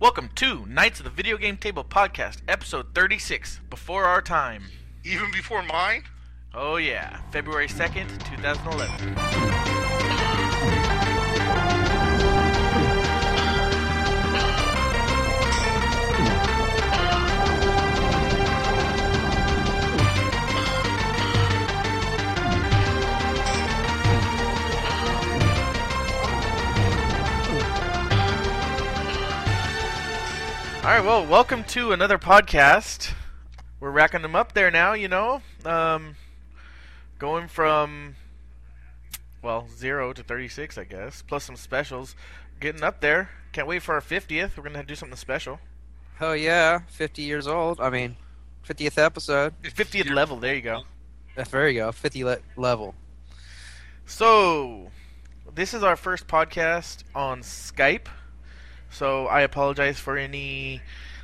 Welcome to Knights of the Video Game Table Podcast, episode 36, Before Our Time. Even before mine? Oh, yeah, February 2nd, 2011. All right, well, welcome to another podcast. We're racking them up there now, you know. Um, going from well zero to thirty-six, I guess, plus some specials. Getting up there. Can't wait for our fiftieth. We're gonna do something special. Oh yeah, 50 years old. I mean, 50th episode. Fiftieth level. There you go. There you go, 50 le- level. So, this is our first podcast on Skype. So I apologize for any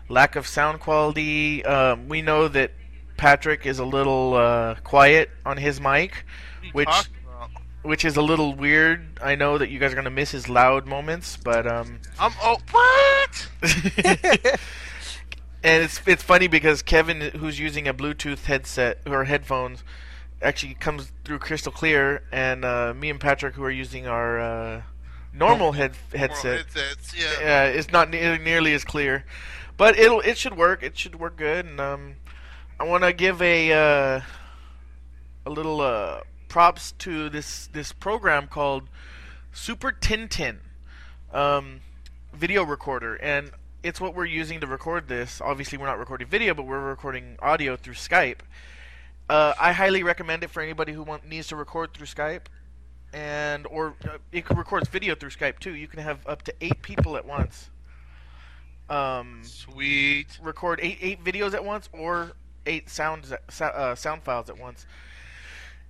lack of sound quality. Um, we know that Patrick is a little uh, quiet on his mic, which which is a little weird. I know that you guys are gonna miss his loud moments, but um, I'm oh what? and it's it's funny because Kevin, who's using a Bluetooth headset or headphones, actually comes through crystal clear, and uh, me and Patrick, who are using our uh, normal head headset, Headsets, yeah. uh, it's not ne- nearly as clear, but it'll it should work. It should work good, and um, I want to give a uh, a little uh, props to this this program called Super Tintin um, video recorder, and it's what we're using to record this. Obviously, we're not recording video, but we're recording audio through Skype. Uh, I highly recommend it for anybody who want, needs to record through Skype, and or uh, it records video through Skype too. You can have up to eight people at once. Um, Sweet. record eight eight videos at once or eight sounds uh, sound files at once.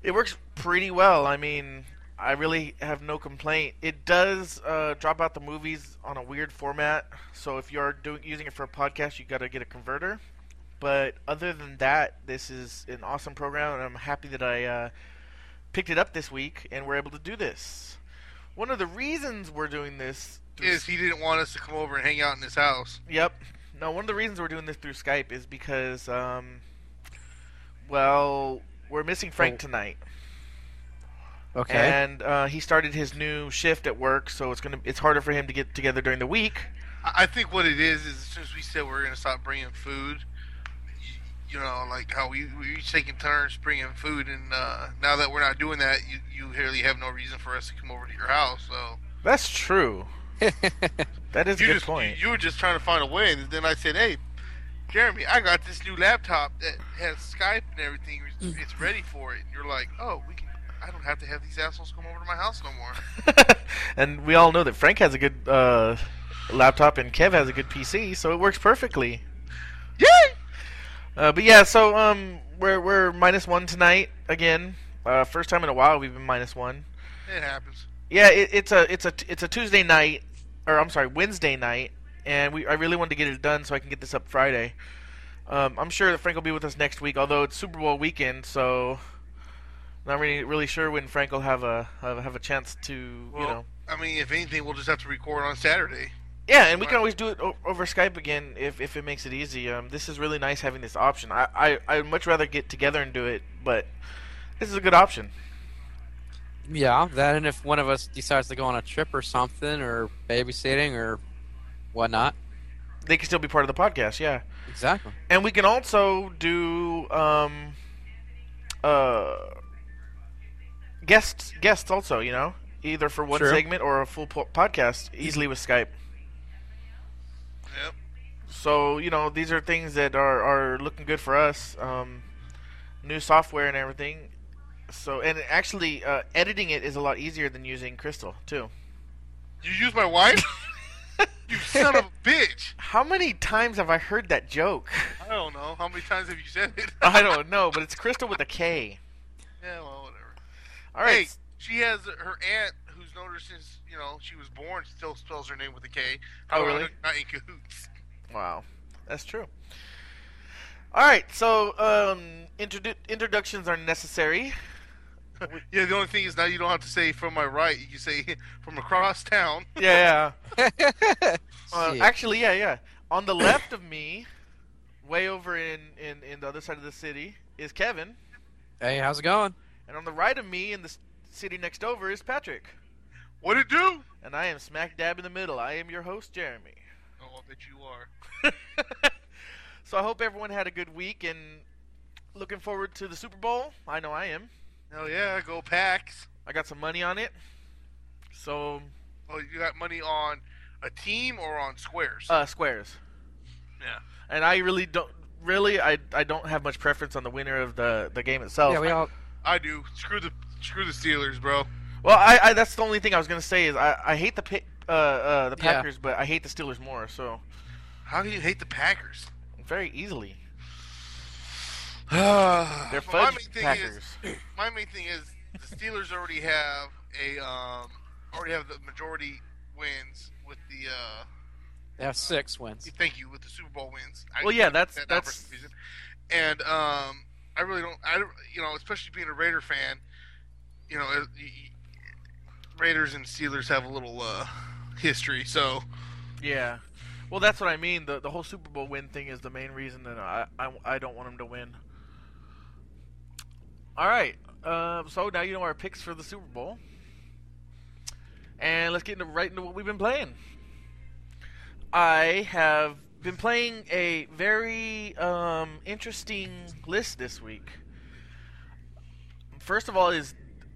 It works pretty well. I mean, I really have no complaint. It does uh, drop out the movies on a weird format, so if you're doing using it for a podcast, you got to get a converter. But other than that, this is an awesome program, and I'm happy that I uh, picked it up this week and we're able to do this. One of the reasons we're doing this through Is he didn't want us to come over and hang out in his house. Yep. No, one of the reasons we're doing this through Skype is because, um, well, we're missing Frank Oh. tonight, Okay. and uh, he started his new shift at work, so it's gonna it's harder for him to get together during the week. I I think what it is is as soon as we said we are gonna stop bringing food, you, you know, like how we we each taking turns bringing food, and uh, now that we're not doing that, you you really have no reason for us to come over to your house. So That's true. That is a good just point. You, you were just trying to find a way, and then I said, hey. Jeremy, I got this new laptop that has Skype and everything. It's, Mm. it's ready for it. And you're like, oh, we can. I don't have to have these assholes come over to my house no more. and we all know that Frank has a good uh, laptop and Kev has a good PC, so it works perfectly. Yay! Uh, but yeah, so um, we're we're minus one tonight again. Uh, first time in a while we've been minus one. It happens. Yeah, it, it's a it's a it's a Tuesday night, or I'm sorry, Wednesday night, and we I really wanted to get it done so I can get this up Friday. Um, I'm sure that Frank will be with us next week, although it's Super Bowl weekend, so not really really sure when Frank will have a have, have a chance to Well, you know. I mean, if anything, we'll just have to record on Saturday. Yeah, and we can always do it o- over Skype again if, if it makes it easy. Um, this is really nice having this option. I, I I'd much rather get together and do it, but this is a good option. yeah, that and if one of us decides to go on a trip or something, or babysitting or whatnot. They can still be part of the podcast. Yeah. Exactly. And we can also do um uh guests guests also, you know, either for one True. segment or a full po- podcast easily with Skype. Yep. So, you know, these are things that are are looking good for us. Um new software and everything. So, and actually uh, editing it is a lot easier than using Crystal, too. You use my wife? you son of a bitch! How many times have I heard that joke? I don't know. How many times have you said it? I don't know, but it's Crystal with a K. Yeah, well, whatever. All right. Hey, she has her aunt who's known her since you know she was born. Still spells her name with a K. Oh, How really? Not in cahoots. Wow, that's true. All right, so um, introdu- introductions are necessary. Yeah, the only thing is now you don't have to say from my right. You can say from across town. Yeah, yeah. Uh, actually, yeah, yeah. On the left of me, way over in, in, in the other side of the city, is Kevin. hey, how's it going? And on the right of me, in the city next over, is Patrick. What it do? And I am smack dab in the middle. I am your host, Jeremy. Oh, I bet you are. so I hope everyone had a good week and looking forward to the Super Bowl. I know I am. Hell yeah, go Packs. I got some money on it. So, Oh, you got money on a team or on squares? uh, squares. yeah. And I really don't. Really, I, I don't have much preference on the winner of the, the game itself. yeah, we all. I do. Screw the screw the Steelers, bro. Well, I, I that's the only thing I was gonna say is I, I hate the Pi- uh, uh, the Yeah. Packers, but I hate the Steelers more. So How can you hate the Packers? very easily, They're they're my fudge main thing Packers. is my main thing is the Steelers already have a um already have the majority wins with the uh They have six wins. thank you with the Super Bowl wins. I Well, yeah, that's that down for that's some reason. And um, I really don't. I don't- you know, especially being a Raider fan, you know, uh, y- y- Raiders and Steelers have a little uh, history. So yeah. Well, that's what I mean. The the whole Super Bowl win thing is the main reason that I I, I don't want them to win. All right. Um, so now you know our picks for the Super Bowl, and let's get into right into what we've been playing. I have been playing a very um, interesting list this week. First of all, is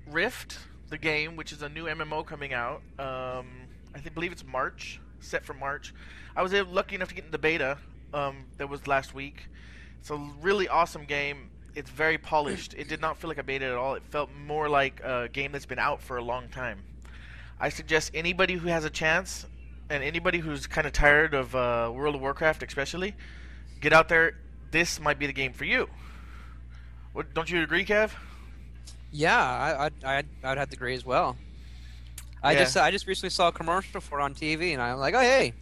Rift, the game, which is a new MMO coming out. Um, I think, believe it's March, set for March. I was lucky enough to get in the beta um, that was last week. It's a really awesome game. It's very polished. It did not feel like a beta at all. It felt more like a game that's been out for a long time. I suggest anybody who has a chance and anybody who's kind of tired of uh, World of Warcraft, especially, get out there. This might be the game for you. What, don't you agree, Kev? Yeah, I, I'd, I'd, I'd have to agree as well. I Yeah. just I just recently saw a commercial for it on TV, and I'm like, oh hey,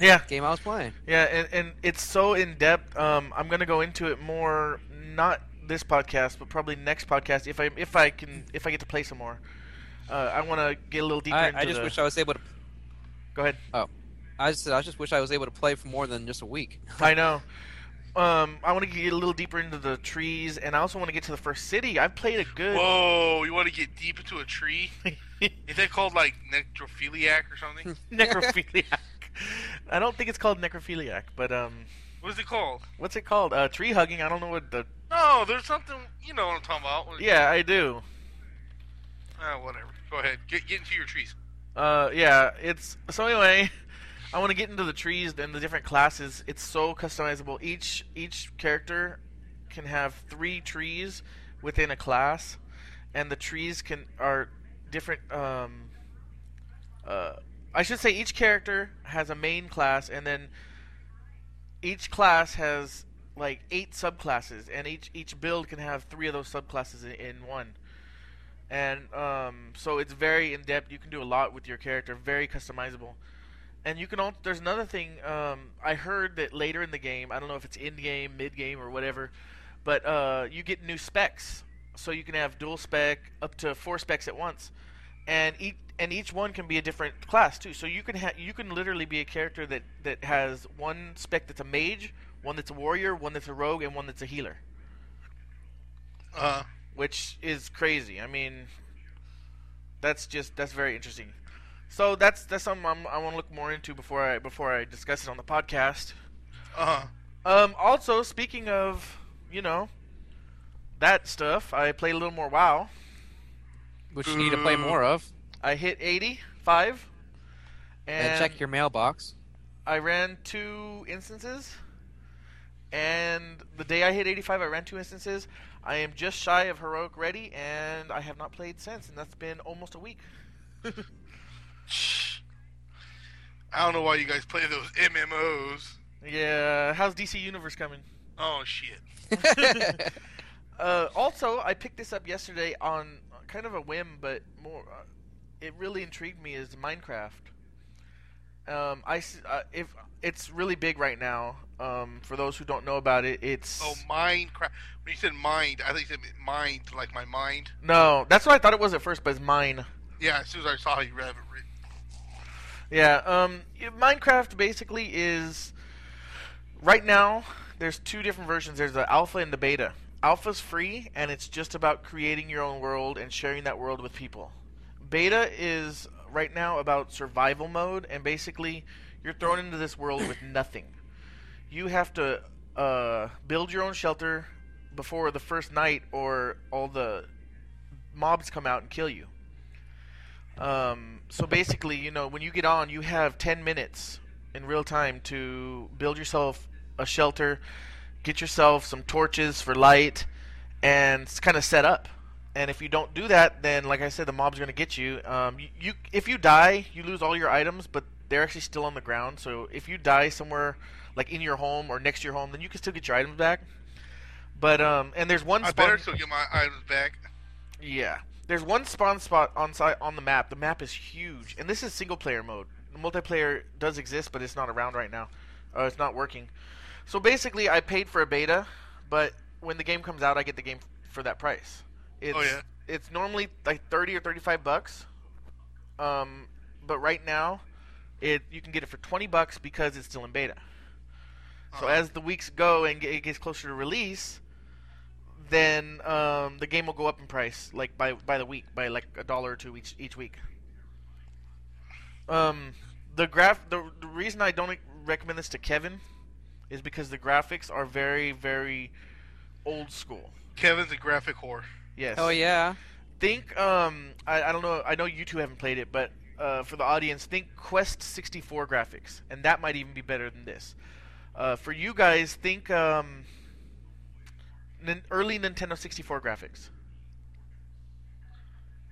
Yeah, game I was playing. yeah, and, and it's so in depth. Um, I'm gonna go into it more, not this podcast, but probably next podcast if I if I can if I get to play some more. Uh, I want to get a little deeper I, into I just the. wish I was able to. Go ahead. Oh, I just I just wish I was able to play for more than just a week. I know. Um, I want to get a little deeper into the trees, and I also want to get to the first city. I've played a good. whoa, you want to get deep into a tree? Is that called like necrophiliac or something? necrophiliac. I don't think it's called necrophiliac, but um, what is it called? what's it called? Uh, tree hugging. I don't know what the. No, there's something. You know what I'm talking about. Yeah, I do. Uh, whatever. Go ahead. Get get into your trees. Uh, yeah, it's so anyway. I want to get into the trees and the different classes. It's so customizable. Each each character can have three trees within a class, and the trees can are different. Um, uh, I should say each character has a main class, and then each class has like eight subclasses, and each each build can have three of those subclasses in, in one and um, so it's very in depth. You can do a lot with your character, very customizable. And you can also there's another thing. Um, I heard that later in the game, I don't know if it's in game, mid game, or whatever, but uh, you get new specs. So you can have dual spec up to four specs at once, and each and each one can be a different class too. So you can ha- you can literally be a character that that has one spec that's a mage, one that's a warrior, one that's a rogue, and one that's a healer Uh, which is crazy. I mean, that's just that's very interesting. So that's that's something I'm, I want to look more into before I before I discuss it on the podcast. uh, huh. Um, also, speaking of you know that stuff, I played a little more WoW. Which you need to play more of. I hit 85, and, And, check your mailbox. I ran two instances. And the day I hit 85, I ran two instances. I am just shy of heroic ready, and I have not played since, and that's been almost a week. I don't know why you guys play those MMOs. Yeah, how's DC Universe coming? Oh shit. Uh, also, I picked this up yesterday on kind of a whim, but more. Uh, it really intrigued me is Minecraft. Um, I uh, if it's really big right now. Um, for those who don't know about it, it's Oh, Minecraft. When you said mind, I think you said mind, like my mind. no. That's what I thought it was at first, but it's mine. Yeah, as soon as I saw you read it. Yeah, um, Minecraft basically is right now. There's two different versions. There's the alpha and the beta. Alpha's free, and it's just about creating your own world and sharing that world with people. Beta is right now about survival mode, and basically you're thrown into this world with nothing. You have to uh, build your own shelter before the first night, or all the mobs come out and kill you. Um, so basically, you know, when you get on, you have 10 minutes in real time to build yourself a shelter, get yourself some torches for light, and kind of set up. And if you don't do that, then like I said, the mob's are going to get you. Um, you. You if you die, you lose all your items, but they're actually still on the ground. So if you die somewhere like in your home or next to your home, then you can still get your items back. But um, and there's one I spawn. better still get my items back. Yeah. There's one spawn spot on site on the map. The map is huge, and this is single player mode. The multiplayer does exist, but it's not around right now. Uh, it's not working. So basically, I paid for a beta, but when the game comes out, I get the game for that price. It's, Oh, yeah? It's normally like thirty or thirty-five bucks. Um, but right now, it you can get it for twenty bucks because it's still in beta. So Uh-huh. as the weeks go and it gets closer to release, then um, the game will go up in price, like by by the week, by like a dollar or two each each week. Um, the graph, the, the reason I don't recommend this to Kevin is because the graphics are very very old school. Kevin's a graphic whore. Yes. Oh yeah. Think um I, I don't know I know you two haven't played it, but uh, for the audience, think Quest 64 graphics, and that might even be better than this. Uh, for you guys, think um, nin- early Nintendo 64 graphics.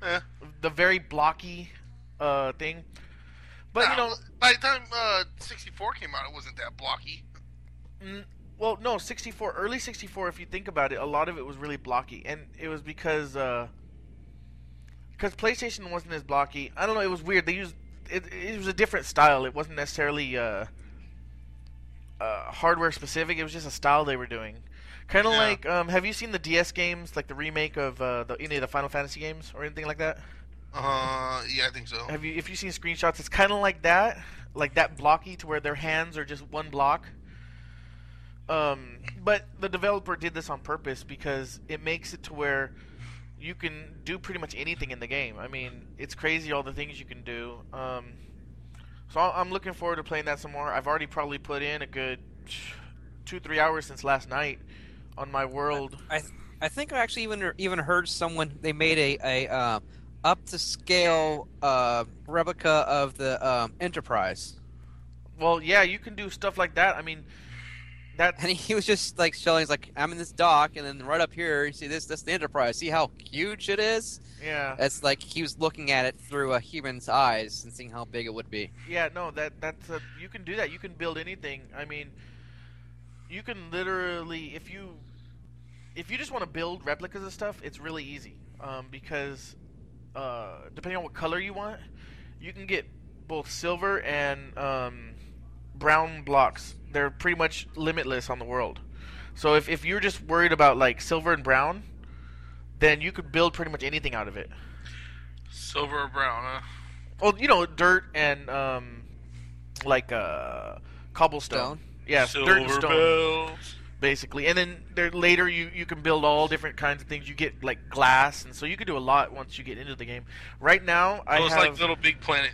Eh. The very blocky uh, thing. But you know, by the time uh, 64 came out, it wasn't that blocky. Mm, well, no, 64, early 64. If you think about it, a lot of it was really blocky, and it was because uh, because PlayStation wasn't as blocky. I don't know. It was weird. They used it. It was a different style. It wasn't necessarily uh, uh, hardware specific. It was just a style they were doing. Kind of Yeah. like, um, have you seen the DS games, like the remake of uh, the any of the Final Fantasy games or anything like that? Uh, yeah, I think so. Have you, if you've seen screenshots, it's kind of like that, like that blocky to where their hands are just one block. Um, but the developer did this on purpose because it makes it to where you can do pretty much anything in the game. I mean, it's crazy all the things you can do. Um, so I'm looking forward to playing that some more. I've already probably put in a good two, three hours since last night on my world. I I think I actually even even heard someone they made a a uh, up to scale uh, replica of the um, Enterprise, Well, yeah, you can do stuff like that. I mean, that and he was just like showing, he's like, I'm in this dock, and then right up here, you see this, that's the Enterprise. See how huge it is? yeah. It's like he was looking at it through a human's eyes and seeing how big it would be. Yeah, no, that that's a, you can do that. You can build anything. I mean, you can literally if you if you just want to build replicas of stuff, it's really easy. Um, because uh, depending on what color you want, you can get both silver and um, brown blocks. They're pretty much limitless on the world. So if if you're just worried about like silver and brown, then you could build pretty much anything out of it. Silver or brown, huh? Well, you know, dirt and um, like uh, cobblestone. Stone? Yeah, dirt and Silver stone, bells. basically. And then there later you you can build all different kinds of things. You get like glass, and so you can do a lot once you get into the game. Right now, I Oh, it's have like Little Big Planet.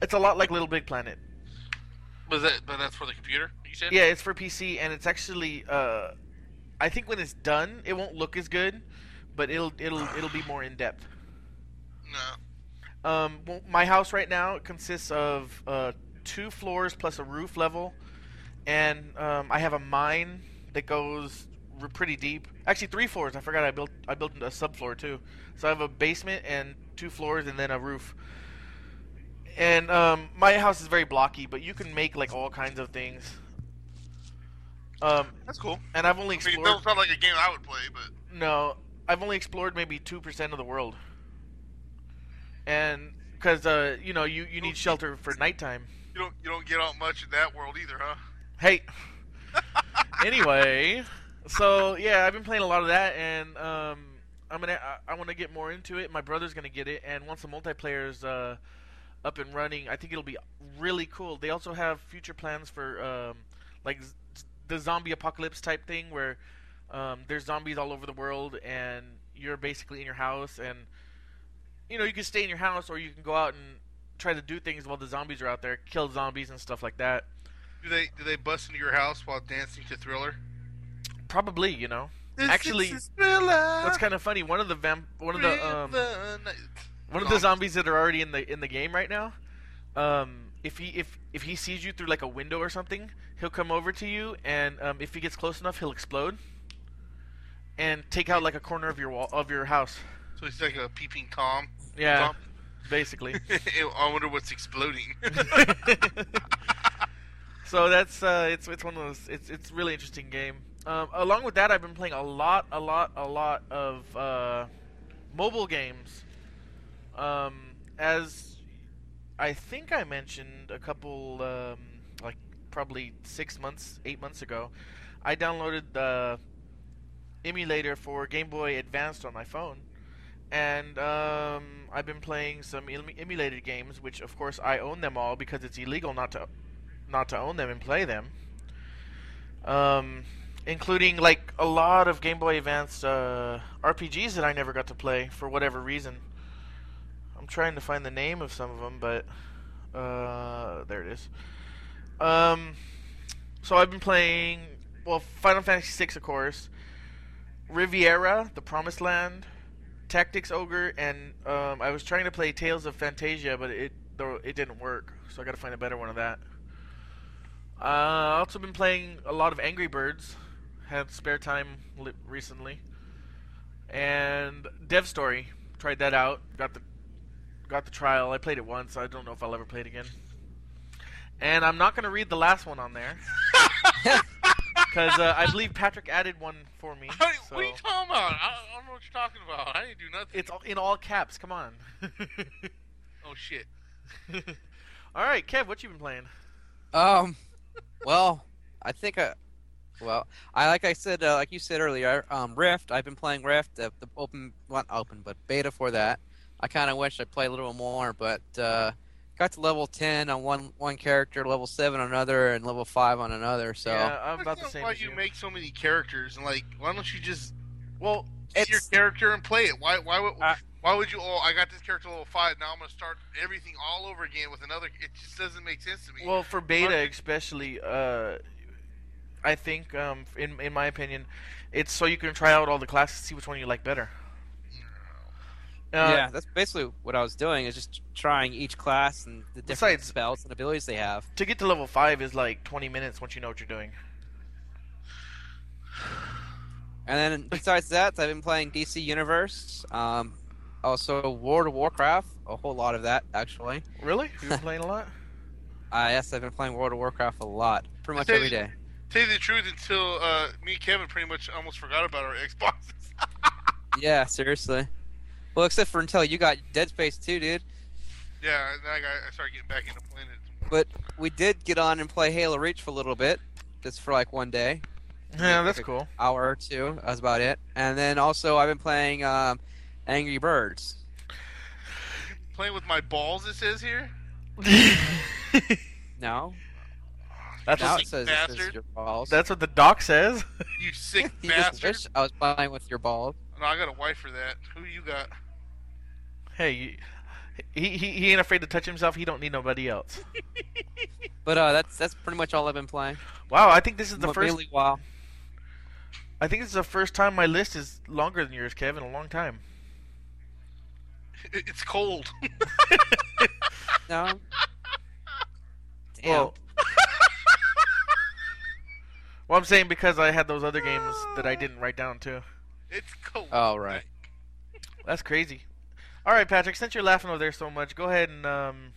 it's a lot like Little Big Planet. Was that? But that's for the computer. You said? Yeah, it's for PC, and it's actually uh, I think when it's done, it won't look as good, but it'll it'll it'll be more in depth. No. Um, well, my house right now consists of uh, two floors plus a roof level, and um, I have a mine that goes pretty deep. Actually, three floors. I forgot I built I built a subfloor too. So I have a basement and two floors, and then a roof. And um, my house is very blocky, but you can make like all kinds of things. Um, That's cool. and I've only I mean, explored. sound like a game I would play, but No, I've only explored maybe two percent of the world, and because uh, you know you, you need shelter for nighttime. you don't you don't get out much in that world either, huh? Hey, anyway, so yeah, I've been playing a lot of that, and um, I'm gonna I, I want to get more into it. My brother's gonna get it, and once the multiplayer's uh, up and running, I think it'll be really cool. They also have future plans for um, like the zombie apocalypse type thing, where um, there's zombies all over the world, and you're basically in your house, and you know you can stay in your house, or you can go out and try to do things while the zombies are out there, kill zombies and stuff like that. Do they do they bust into your house while dancing to Thriller? Probably, you know. This Actually, That's kind of funny. One of the vamp, one of the um, one of the zombies that are already in the in the game right now. Um, if he if if he sees you through like a window or something, he'll come over to you, and um, if he gets close enough, he'll explode and take out like a corner of your wall of your house. So it's like a peeping tom. Yeah, Tom. basically. I wonder what's exploding. so that's uh, it's it's one of those. It's it's really interesting game. Um, along with that, I've been playing a lot, a lot, a lot of uh, mobile games. Um, as I think I mentioned a couple, um, like probably six months, eight months ago, I downloaded the emulator for Game Boy Advanced on my phone, and um, I've been playing some em- emulated games, which of course I own them all because it's illegal not to not to own them and play them. Um, including like a lot of Game Boy Advance uh, RPGs that I never got to play for whatever reason. I'm trying to find the name of some of them, but uh, there it is. Um, so I've been playing well Final Fantasy VI, of course, Riviera, The Promised Land, Tactics Ogre, and um, I was trying to play Tales of Phantasia, but it it didn't work, so I got to find a better one of that. Uh, also been playing a lot of Angry Birds. Had spare time li- recently, and Dev Story. Tried that out. Got the got the trial. I played it once. I don't know if I'll ever play it again. And I'm not going to read the last one on there because uh, I believe Patrick added one for me. What, so what are you talking about? I, I don't know what you're talking about. I didn't do nothing. it's all, in all caps. Come on. oh shit. all right, Kev, what you been playing? Um, well, I think I, well, I like I said, uh, like you said earlier, um, Rift. I've been playing Rift, the, the open, not open, but beta for that. I kind of wish I played a little more, but uh, got to level ten on one one character, level seven on another, and level five on another. So yeah, I'm about the same why as you you. make so many characters and like, why don't you just Well, see your character and play it? Why? Why would? I- why would you? Oh, I got this character level five. Now I'm gonna start everything all over again with another. It just doesn't make sense to me. Well, for beta Market- especially, uh, I think, um, in in my opinion, it's so you can try out all the classes, see which one you like better. Uh, yeah, that's basically what I was doing. Is just trying each class and the different Besides- spells and abilities they have. To get to level five is like 20 minutes once you know what you're doing. And then besides that, I've been playing DC Universe. Um, also World of Warcraft, a whole lot of that actually. Really? You've been playing a lot? Uh, yes, I've been playing World of Warcraft a lot, pretty much every day. Tell you the truth, until uh, me and Kevin pretty much almost forgot about our Xboxes. Yeah, seriously. Well, except for until you got Dead Space 2, dude. yeah, I, got, I started getting back into playing it. But we did get on and play Halo Reach for a little bit, just for like one day, Yeah, that's cool. hour or two. That's about it. And then also I've been playing um, Angry Birds. Playing with my balls, it says here. No, that's now what, it says, it says your balls. that's what the doc says. You sick you just bastard. wish I was playing with your balls. No, I got a wife for that. Who you got? hey, you- he, he he ain't afraid to touch himself. He don't need nobody else. But uh, that's that's pretty much all I've been playing. Wow, I think this is the Mo- first. Mainly WoW. I think this is the first time my list is longer than yours, Kevin. a long time. It- It's cold. No. Damn. Well, well, I'm saying because I had those other games that I didn't write down too. it's cold. All right. That's crazy. All right, Patrick. Since you're laughing over there so much, go ahead and um,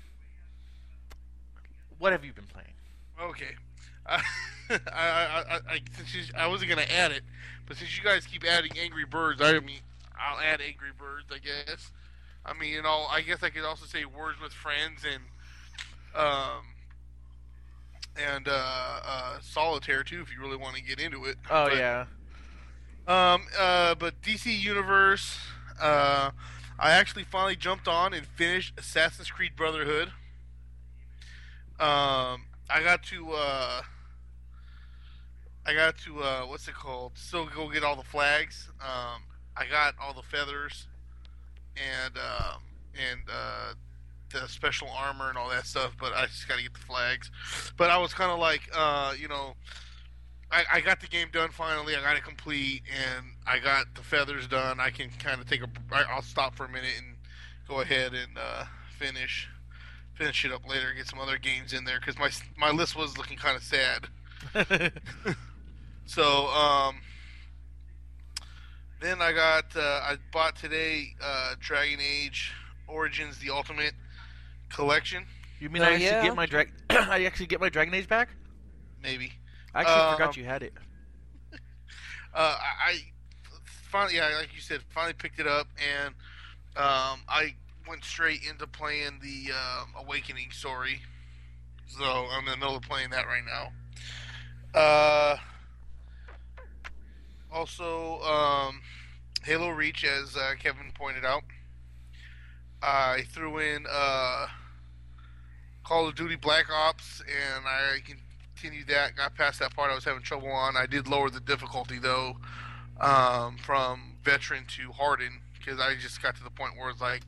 what have you been playing? Okay. I, I, I, I, I, since you, I wasn't gonna add it, but since you guys keep adding Angry Birds, I mean, I'll add Angry Birds, I guess. I mean, you know, I guess I could also say Words with Friends and um, and uh, uh, Solitaire too, if you really want to get into it. Oh But, yeah. Um, uh, but DC Universe, uh, I actually finally jumped on and finished Assassin's Creed Brotherhood. Um, I got to, uh, I got to, uh, what's it called? Still go get all the flags. Um, I got all the feathers and, um, and, uh, the special armor and all that stuff, but I just got to get the flags. But I was kind of like, uh, you know, I, I got the game done finally. I got it complete, and I got the feathers done. I can kind of take a. I'll stop for a minute and go ahead and uh, finish finish it up later. Get some other games in there because my my list was looking kind of sad. So um, then I got uh, I bought today uh, Dragon Age Origins: The Ultimate Collection. you mean Oh, I actually yeah? get my drag? I actually get my Dragon Age back? Maybe I actually Um, forgot you had it. uh, I, I finally, yeah, like you said, finally picked it up, and um, I went straight into playing the um, Awakening story. So I'm in the middle of playing that right now. Uh, also, um, Halo Reach, as uh, Kevin pointed out, I threw in uh, Call of Duty Black Ops, and I continued that. Got past that part I was having trouble on. I did lower the difficulty though, um, from veteran to hardened, because I just got to the point where it's like,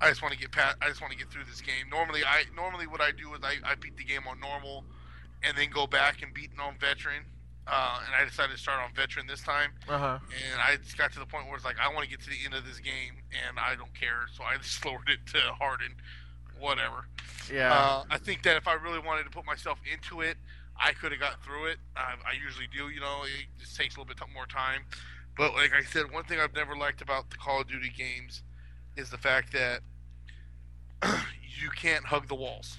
I just want to get past. I just want to get through this game. Normally, I normally what I do is I, I beat the game on normal, and then go back and beat it on veteran. Uh, and I decided to start on veteran this time, Uh huh. and I just got to the point where it's like I want to get to the end of this game, and I don't care, so I just lowered it to hardened, whatever. Yeah. Uh, I think that if I really wanted to put myself into it, I could have got through it. I, I usually do, you know. It just takes a little bit more time. But like I said, one thing I've never liked about the Call of Duty games is the fact that you can't hug the walls.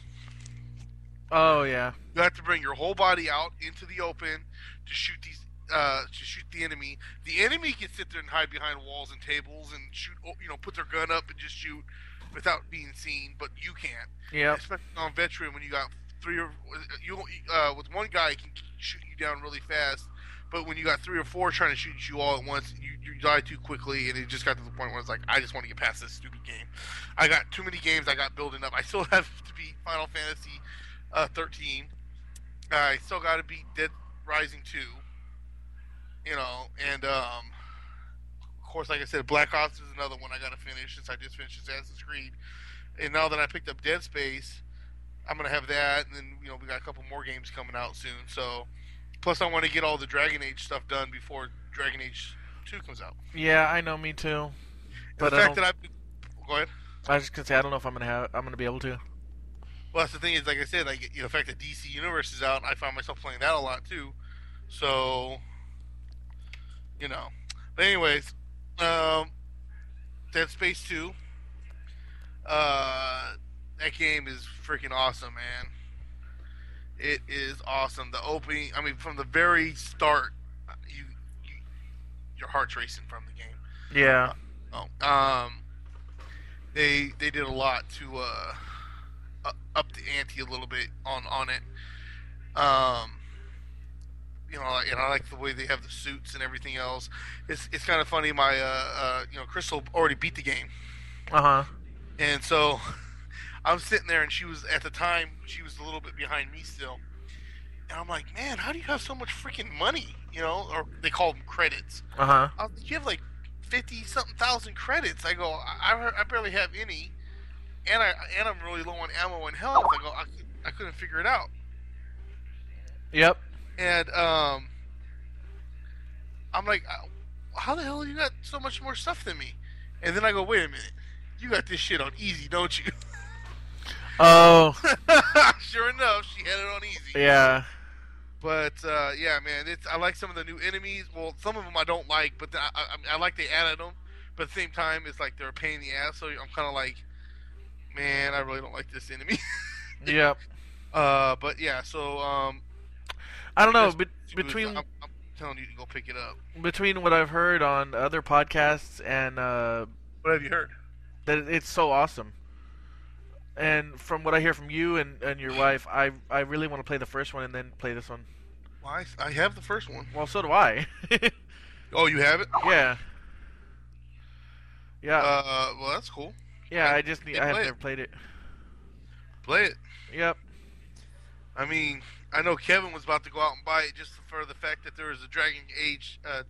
Oh yeah. You have to bring your whole body out into the open to shoot these. Uh, to shoot the enemy, the enemy can sit there and hide behind walls and tables and shoot. You know, put their gun up and just shoot without being seen. But you can't Yeah. especially on veteran when you got three or you uh, with one guy can shoot you down really fast, but when you got three or four trying to shoot you all at once, you, you die too quickly, and it just got to the point where it's like I just want to get past this stupid game. I got too many games I got building up. I still have to beat Final Fantasy uh, 13. I still got to beat Dead Rising 2. You know, and um, of course, like I said, Black Ops is another one I got to finish since I just finished Assassin's Creed and now that I picked up Dead Space, I'm gonna have that, and then you know we got a couple more games coming out soon. So, plus I want to get all the Dragon Age stuff done before Dragon Age Two comes out. Yeah, I know. Me too. And But the I fact that I've go ahead. I was just gonna say I don't know if I'm gonna have. I'm gonna be able to. Well, that's the thing is, like I said, like you know, the fact that DC Universe is out, I find myself playing that a lot too. So, you know. But anyways, um, Dead Space Two. Uh, that game is freaking awesome, man. It is awesome. The opening, I mean, from the very start, you, you your heart's racing from the game. Yeah. Oh, um, they they did a lot to uh, up the ante a little bit on on it. Um, you know, and I like the way they have the suits and everything else. It's it's kind of funny. My uh, uh, you know, Crystal already beat the game, Uh huh. and so I'm sitting there, and she was at the time she was a little bit behind me still. And I'm like, man, how do you have so much freaking money? You know, or they call them credits. Uh huh. Like, you have like fifty something thousand credits. I go, I, I, I barely have any, and I and I'm really low on ammo and health. I go, I, I couldn't figure it out, Yep. and um, I'm like, uh, how the hell you got so much more stuff than me? And then I go, wait a minute, you got this shit on easy, don't you? Oh. sure enough, she had it on easy. Yeah. But uh, yeah, man, it's I like some of the new enemies. Well, some of them I don't like, but I, I, I like they added them. But at the same time, it's like they're a pain in the ass. So I'm kind of like, man, I really don't like this enemy. Yep. uh, but yeah, so um, I don't know. Be- between I'm, I'm telling you to go pick it up. between what I've heard on other podcasts and uh, What have you heard? that it's so awesome. And from what I hear from you and, and your wife, I I really want to play the first one and then play this one. Well, I, I have the first one. Well, so do I. Oh, you have it? yeah. Yeah. Uh, well, that's cool. Yeah. I just need. I have never played it. Play it. Yep. I mean, I know Kevin was about to go out and buy it just for the fact that there was a Dragon Age uh,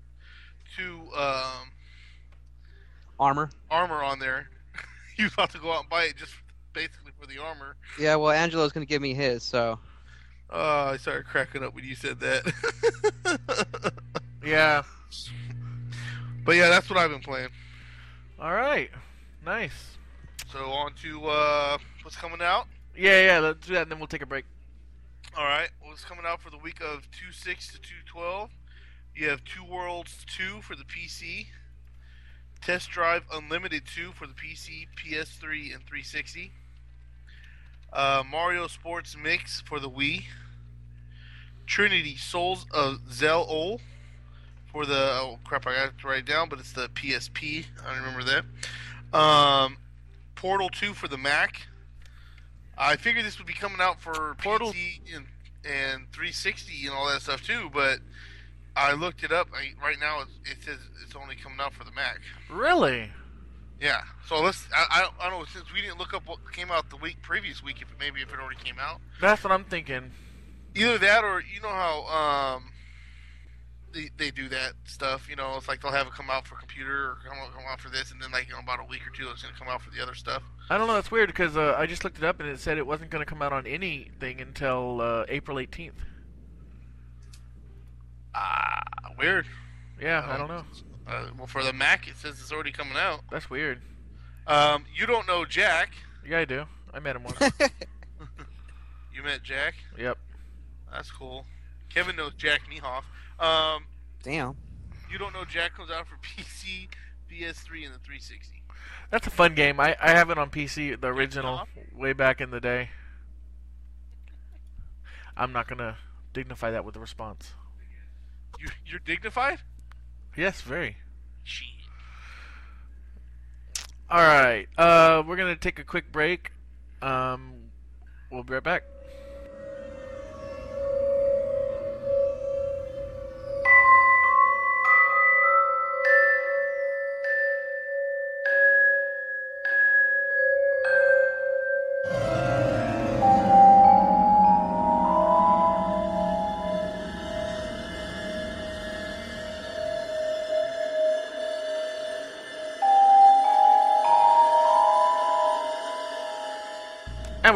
2 um, Armor. armor on there. he was about to go out and buy it just basically for the armor. Yeah, well, Angelo's gonna give me his, so Oh, I started cracking up when you said that. Yeah. but yeah, that's what I've been playing. All right. Nice. So on to uh, what's coming out. Yeah, yeah. Let's do that, and then we'll take a break. All right, what's coming out for the week of two six to two twelve? You have Two Worlds two for the PC, Test Drive Unlimited two for the PC, PS3, and 360. Uh, Mario Sports Mix for the Wii. Trinity Souls of Zill O'll for the oh crap I got to write it down, but it's the PSP. I remember that. Um, Portal two for the Mac. I figured this would be coming out for Portal- PC and, and 360 and all that stuff too, but I looked it up. I, right now, it, it says it's only coming out for the Mac. Really? Yeah. So let's. I, I, don't, I don't know since we didn't look up what came out the week previous week. If it, maybe if it already came out, That's what I'm thinking. either that or you know how um they, they do that stuff. You know, it's like they'll have it come out for computer or come out, come out for this, and then like you know about a week or two, it's gonna come out for the other stuff. I don't know. That's weird because uh, I just looked it up and it said it wasn't going to come out on anything until uh, April 18th. Ah, weird. Yeah, I don't know. Uh, well, for the Mac, it says it's already coming out. That's weird. Um, you don't know Jack. Yeah, I do. I met him once. You met Jack. yep. That's cool. Kevin knows Jack Mehoff. Um, damn. you don't know Jack comes out for PC, PS3, and the 360. That's a fun game. I, I have it on PC, the original, way back in the day. I'm not going to dignify that with a response. You, you're dignified. Yes, very. Shit. All right. Uh, we're going to take a quick break. Um, we'll be right back.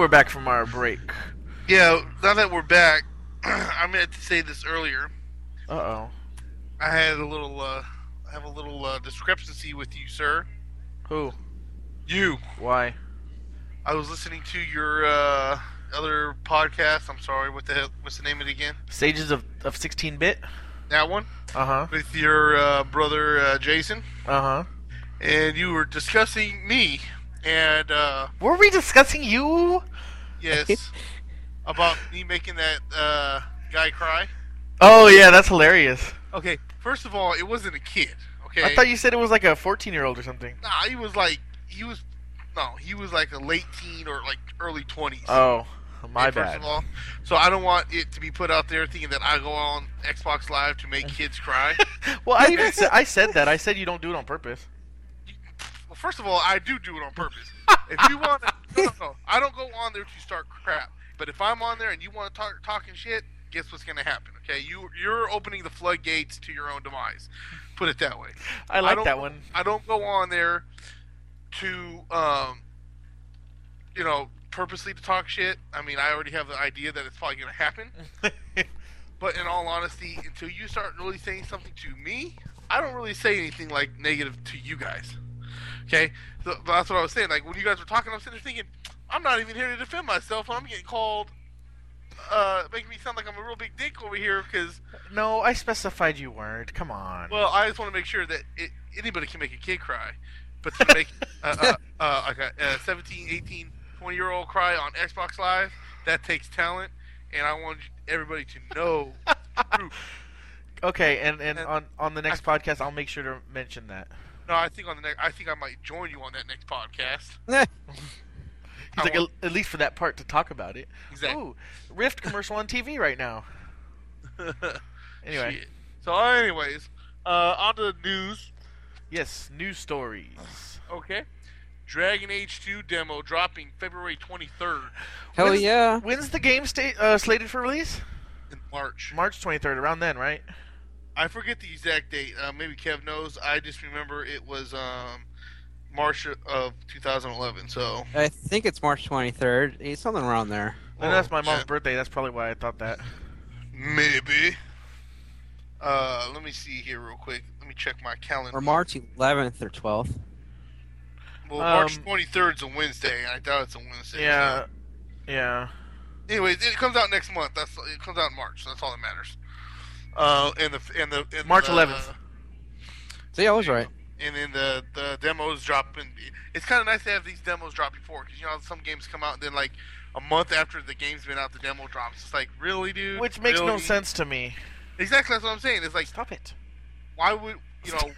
We're back from our break. Yeah. Now that we're back, I meant to say this earlier. Uh oh. I had a little. Uh, I have a little uh, discrepancy with you, sir. Who? You. Why? I was listening to your uh, other podcast. I'm sorry. What the hell? What's the name of it again? Sages of, of 16 bit? That one Uh huh. with your uh, brother uh, Jason, Uh huh. and you were discussing me and. Uh, Were we discussing you? Yes. about me making that uh, guy cry. Oh, yeah, that's hilarious. Okay, first of all, it wasn't a kid. Okay. I thought you said it was like a 14 year old or something. Nah, he was like he was no, he was like a late teen or like early twenties. Oh, my first bad. of all, so I don't want it to be put out there thinking that I go on Xbox Live to make kids cry. well, I even said, I said that. I said you don't do it on purpose. well, first of all, I do do it on purpose. If you want, to, no, no, no, I don't go on there to start crap. But if I'm on there and you want to talk talking shit, guess what's going to happen? Okay, you you're opening the floodgates to your own demise. Put it that way. I like don't that one. I don't go on there to, um, you know, purposely to talk shit. I mean, I already have the idea that it's probably going to happen. But in all honesty, until you start really saying something to me, I don't really say anything like negative to you guys. Okay, so that's what I was saying. Like when you guys were talking, I'm sitting there thinking, I'm not even here to defend myself. I'm getting called, uh, making me sound like I'm a real big dick over here because no, I specified you weren't. Come on. well, I just want to make sure that it, anybody can make a kid cry, but to make uh, uh, uh, like a, a 17, 18, 20 year old cry on Xbox Live, that takes talent, and I want everybody to know. okay, and, and and- on, on the next podcast, I'll make sure to mention that. No, I think on the next, I think I might join you on that next podcast. He's I like, want- at least for that part to talk about it. Exactly. Ooh, Rift commercial on TV right now. Anyway, Shit. So, anyways, uh, on to the news. yes, news stories. Okay. Dragon Age 2 demo dropping February 23rd Hell When's- yeah! When's the game sta- uh, slated for release? in March. March 23rd, around then, right? I forget the exact date. Uh, maybe Kev knows. I just remember it was um, March of 2011. So, I think it's March 23rd. It's something around there. And that's my mom's yeah. birthday. That's probably why I thought that. maybe. Uh, let me see here real quick. Let me check my calendar. Or March 11th or 12th. Well, March Um, 23rd is a Wednesday. I doubt it's a Wednesday. Yeah, so- yeah. Anyways, it comes out next month. That's it comes out in March. So that's all that matters. Uh, and the and the and March the, 11th. See, I was right. And then the the demos drop. And it's kind of nice to have these demos drop before because you know some games come out and then like a month after the game's been out, the demo drops. It's like really, dude. Which makes no sense to me. Exactly, that's what I'm saying. It's like Stop it. why would you know?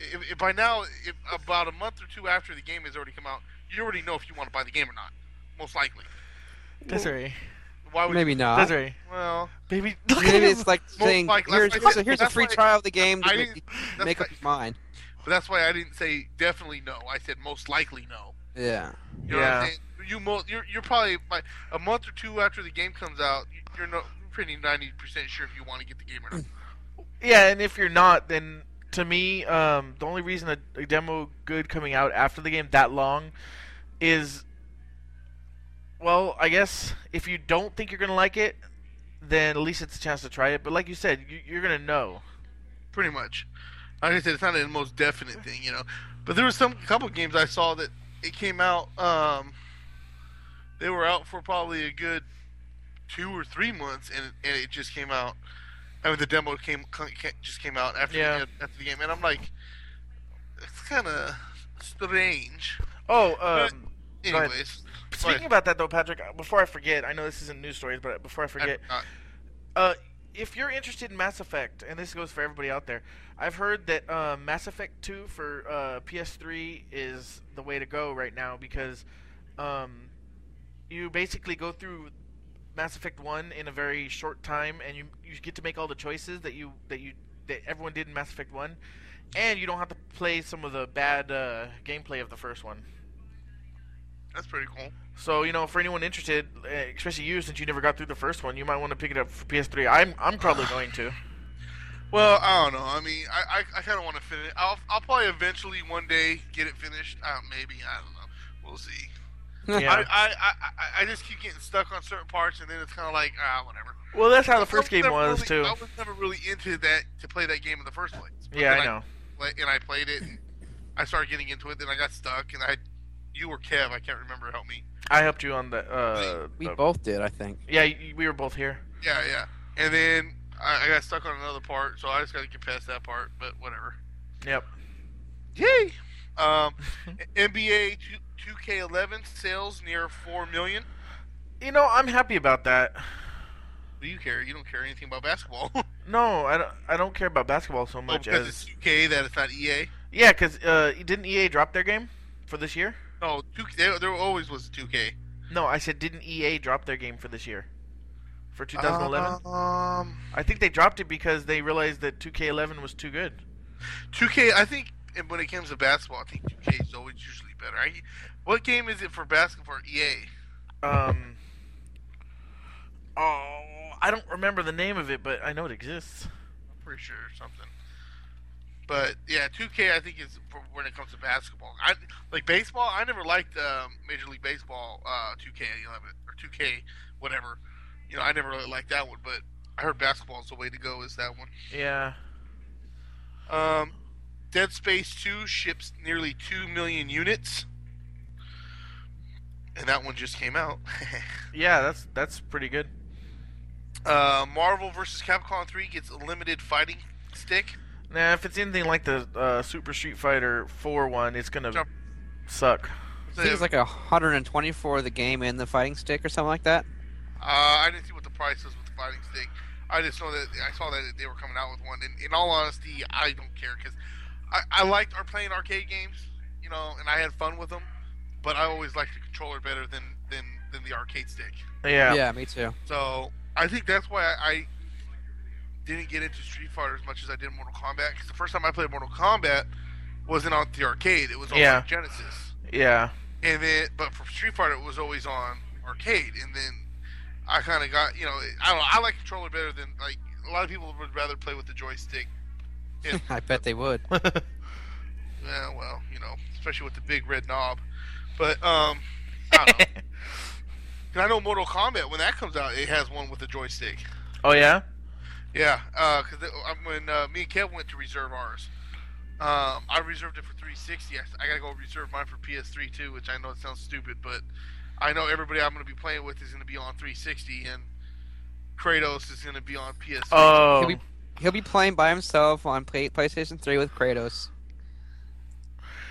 If, if by now, if about a month or two after the game has already come out, you already know if you want to buy the game or not. Most likely. Desiree. Why would Maybe you, not. Desiree. Well, Baby, look Maybe him. it's like saying, likely- here's, that's why- here's, here's a free trial of the game to make, make why- up your mind. but that's why I didn't say definitely no. I said most likely no. Yeah. You know what Yeah. I'm saying? You mo- you're you're probably like a month or two after the game comes out. you- You're no, pretty ninety percent sure if you want to get the game or not. Yeah, and if you're not, then to me, um, the only reason a, a demo good coming out after the game that long is, well, I guess if you don't think you're gonna like it, then at least it's a chance to try it. But like you said, you, you're gonna know. Pretty much. Like I said, it's not the most definite thing, you know. But there was some couple games I saw that it came out. Um, they were out for probably a good two or three months, and and it just came out. I mean, the demo came just came out after Yeah. the, after the game, and I'm like, it's kind of strange. Oh, um. Anyways, speaking about that though, Patrick, uh, before I forget, I know this isn't news stories, but before I forget, uh, uh, if you're interested in Mass Effect, and this goes for everybody out there, I've heard that uh, Mass Effect 2 for uh, PS3 is the way to go right now because um, you basically go through Mass Effect 1 in a very short time, and you you get to make all the choices that you that you that everyone did in Mass Effect 1, and you don't have to play some of the bad uh, gameplay of the first one. That's pretty cool. So you know, for anyone interested, uh, especially you, since you never got through the first one, you might want to pick it up for PS3. I'm I'm probably going to. Well, I don't know. I mean, I I, I kind of want to finish. I'll I'll probably eventually one day get it finished. Uh, maybe I don't know. We'll see. Yeah. I, I, I, I- I just keep getting stuck on certain parts, and then it's kind of like ah, whatever. Well, that's how the first game was really, too. I was never really into that to play that game in the first place. But Yeah, I know. play- and I played it, and I started getting into it. Then I got stuck, and I, you or Kev, I can't remember, help me. I helped you on the. Uh, We the- both did, I think. yeah, we were both here. Yeah, yeah. And then I, I got stuck on another part, so I just got to get past that part. But whatever. Yep. Yay! Um, NBA 2, 2K11 sales near four million. You know, I'm happy about that. Do you care? You don't care anything about basketball. No, I don't. I don't care about basketball so oh, much because as it's 2K that it's not EA. yeah, because uh, didn't EA drop their game for this year? No, 2K, there, there always was 2K. No, I said didn't EA drop their game for this year? For 2011? Um, I think they dropped it because they realized that 2K11 was too good. 2K. I think and when it comes to basketball, I think 2K is always usually better. I, what game is it for basketball EA? Um. Oh, I don't remember the name of it, but I know it exists. I'm pretty sure something. But yeah, 2K I think is for when it comes to basketball. I like baseball. I never liked um, Major League Baseball uh, 2K11 or 2K whatever. You know, I never really liked that one. But I heard basketball is the way to go. Is that one? Yeah. Um, Dead Space 2 ships nearly two million units, and that one just came out. Yeah, that's that's pretty good. uh, Marvel vs. Capcom 3 gets a limited fighting stick. Now, if it's anything like the uh, Super Street Fighter 4 one, it's gonna Jump. suck. I think it's like a 120 for the game and the fighting stick or something like that. Uh, I didn't see what the price is with the fighting stick. I just know that I saw that they were coming out with one. And in all honesty, I don't care because I, I liked our playing arcade games, you know, and I had fun with them. but I always liked the controller better than than than the arcade stick. Yeah. Yeah, me too. So I think that's why I, I didn't get into Street Fighter as much as I did Mortal Kombat. Because the first time I played Mortal Kombat wasn't on the arcade; it was on Yeah. like, Genesis. Yeah. And then, but for Street Fighter, it was always on arcade. And then I kind of got, you know, I don't know. I like controller better than like a lot of people would rather play with the joystick. Yeah. I bet they would. Yeah, well, you know, especially with the big red knob. But um, I don't know. 'Cause I know Mortal Kombat when that comes out, it has one with a joystick. oh yeah. Yeah, because when uh, me and Kev went to reserve ours, um, I reserved it for 360. I, I gotta go reserve mine for PS3 too, which I know it sounds stupid, but I know everybody I'm gonna be playing with is gonna be on 360, and Kratos is gonna be on PS3. Oh. He'll be he'll be playing by himself on play, PlayStation 3 with Kratos.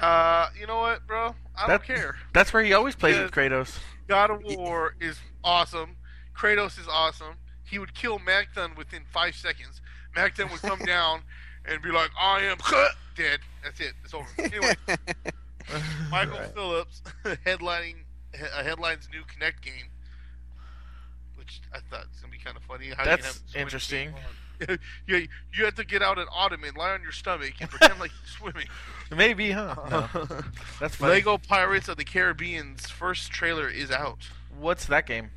Uh, you know what, bro? I That- don't care. That's where he always plays with Kratos. God of War is awesome. Kratos is awesome. He would kill Magthun within five seconds. Magthun would come down and be like, "I am dead." That's it. It's over. Anyway, Michael Right. Phelps headlining a uh, headlines new Kinect game, which I thought was gonna be kind of funny. How you That's so interesting. yeah, you have to get out an ottoman, lie on your stomach, and pretend like you're swimming. Maybe, huh? That's funny. Lego Pirates of the Caribbean's first trailer is out. What's that game?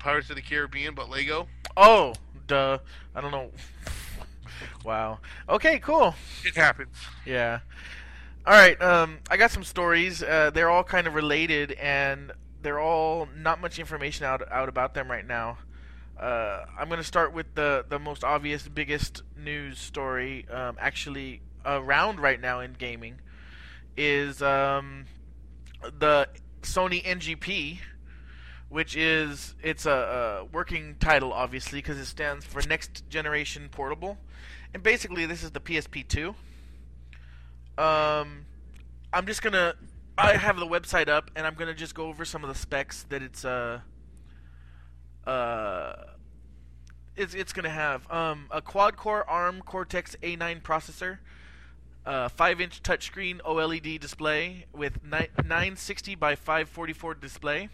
Pirates of the Caribbean, but Lego. Oh, duh. I don't know. Wow. Okay, cool. It happens. Yeah. All right. Um, I got some stories. Uh, they're all kind of related, and they're all not much information out out about them right now. Uh, I'm going to start with the the most obvious, biggest news story. Um, actually, around right now in gaming, is um, the Sony NGP, which is it's a, a working title, obviously, because it stands for Next Generation Portable, and basically this is the PSP2. Um, I'm just gonna. I have the website up, and I'm gonna just go over some of the specs that it's uh. Uh. It's it's gonna have um a quad core ARM Cortex A9 processor, uh, 5-inch touchscreen OLED display with ni- 960 by 544 display.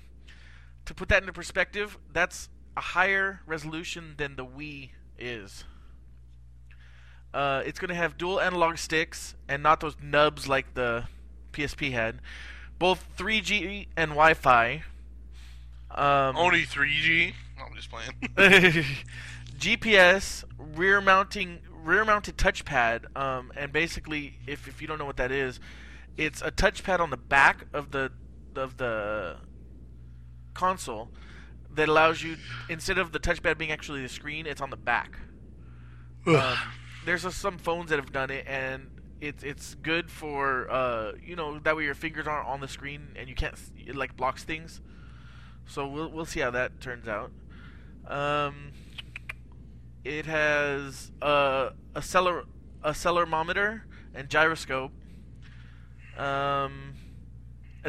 To put that into perspective, that's a higher resolution than the Wii is. Uh, it's going to have dual analog sticks and not those nubs like the PSP had. Both 3G and Wi-Fi. Um, Only 3G. No, I'm just playing. GPS, rear mounting, rear mounted touchpad, um, and basically, if, if you don't know what that is, it's a touchpad on the back of the of the console that allows you instead of the touchpad being actually the screen, it's on the back. Um, there's uh, some phones that have done it, and it's it's good for uh, you know that way your fingers aren't on the screen and you can't it like blocks things. So we'll we'll see how that turns out. Um, it has uh, a celer accelerometer and gyroscope. Um,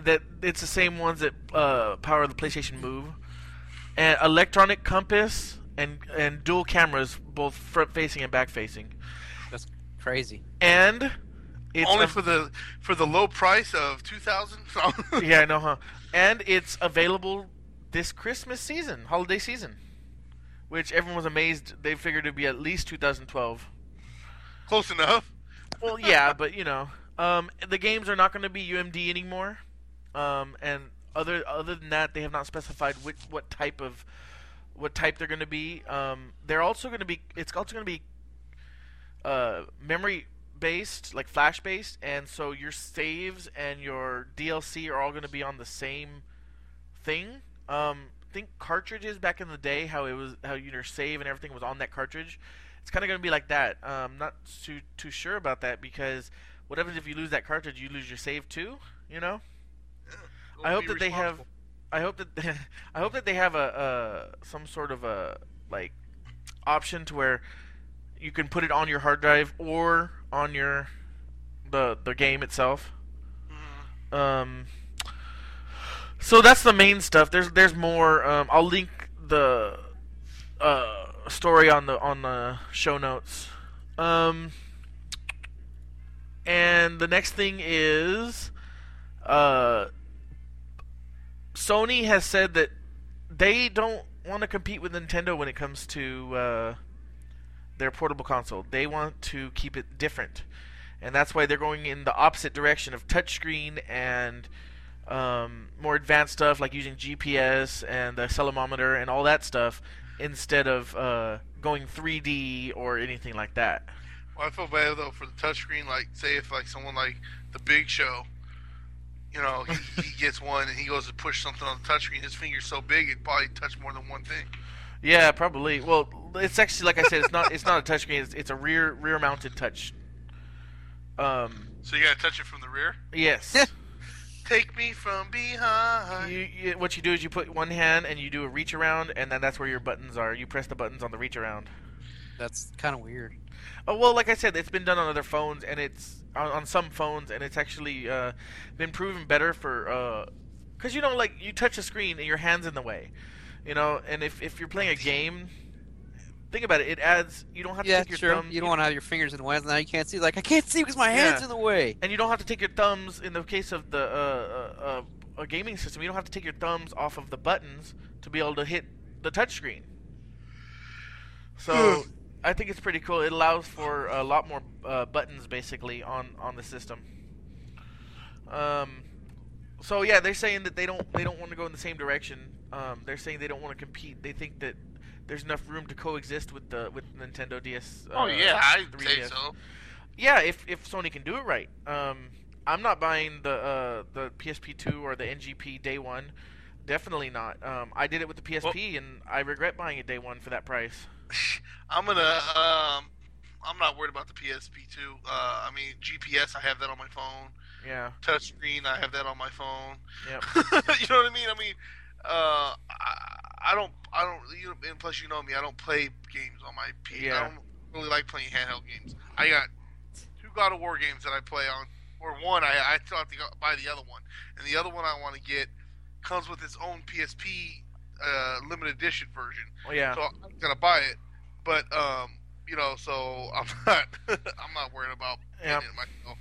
that it's the same ones that uh, power the PlayStation Move, and electronic compass and and dual cameras, both front facing and back facing, That's crazy. and it's Only a- for the for the low price of 2000. yeah, I know, huh? And it's available this Christmas season, holiday season, which everyone was amazed. They figured it'd be at least 2012. Close enough. Well, yeah, but you know, um, the games are not going to be UMD anymore, um, and other other than that, they have not specified which what type of what type they're going to be. Um, they're also going to be. It's also going to be uh, memory based, like flash based, and so your saves and your DLC are all going to be on the same thing. Um, think cartridges back in the day, how it was, how you your save and everything was on that cartridge. It's kind of going to be like that. Um, not too too sure about that because what happens if you lose that cartridge? You lose your save too. You know. I hope that they have. I hope that I hope that they have a, a some sort of a like option to where you can put it on your hard drive or on your the the game itself. Mhm. Um, so that's the main stuff. There's there's more. Um, I'll link the uh, story on the on the show notes. Um, and the next thing is uh, Sony has said that they don't want to compete with Nintendo when it comes to uh, their portable console. They want to keep it different, and that's why they're going in the opposite direction of touchscreen and um, more advanced stuff like using GPS and the accelerometer and all that stuff instead of uh, going 3D or anything like that. Well, I feel bad though for the touchscreen. Like, say if like someone like the Big Show, you know, he, he gets one and he goes to push something on the touchscreen. His finger's so big it probably touch more than one thing. Yeah, probably. Well, it's actually like I said, it's not it's not a touchscreen. It's, it's a rear rear mounted touch. Um. So you gotta touch it from the rear. Yes. Take me from behind. you, you, what you do is you put one hand and you do a reach around, and then that's where your buttons are. You press the buttons on the reach around. That's kind of weird. Oh well, like I said, it's been done on other phones, and it's on, on some phones, and it's actually uh, been proven better for. Because you know, like you touch a screen and your hands in the way, you know, and if if you're playing a game, think about it. It adds. You don't have to Yeah, take your sure. thumb. You don't want to have your fingers in the way. Now you can't see. Like I can't see because my hands Yeah. in the way. and you don't have to take your thumbs in the case of the uh, uh, uh, a gaming system. You don't have to take your thumbs off of the buttons to be able to hit the touchscreen. So I think it's pretty cool. It allows for a lot more uh, buttons basically on on the system. Um, so yeah, they're saying that they don't they don't want to go in the same direction. Um, they're saying they don't want to compete. They think that there's enough room to coexist with the with Nintendo DS. oh uh, yeah, I'd say so. Yeah, if if Sony can do it right. Um, I'm not buying the uh, the PSP2 or the NGP day one. Definitely not. Um, I did it with the PSP, and I regret buying it day one for that price. I'm gonna. Um, I'm not worried about the PSP two. Uh, I mean GPS. I have that on my phone. Yeah. Touchscreen. I have that on my phone. Yep. you know what I mean? I mean, uh, I, I don't. I don't. You know, and plus, you know me. I don't play games on my P. Yeah. I don't really like playing handheld games. I got two God of War games that I play on, or one. I I still have to go buy the other one, and the other one I want to get comes with its own PSP uh, limited edition version. Oh yeah. So I'm gonna buy it, but um, you know, so I'm not I'm not worried about Yeah. it myself.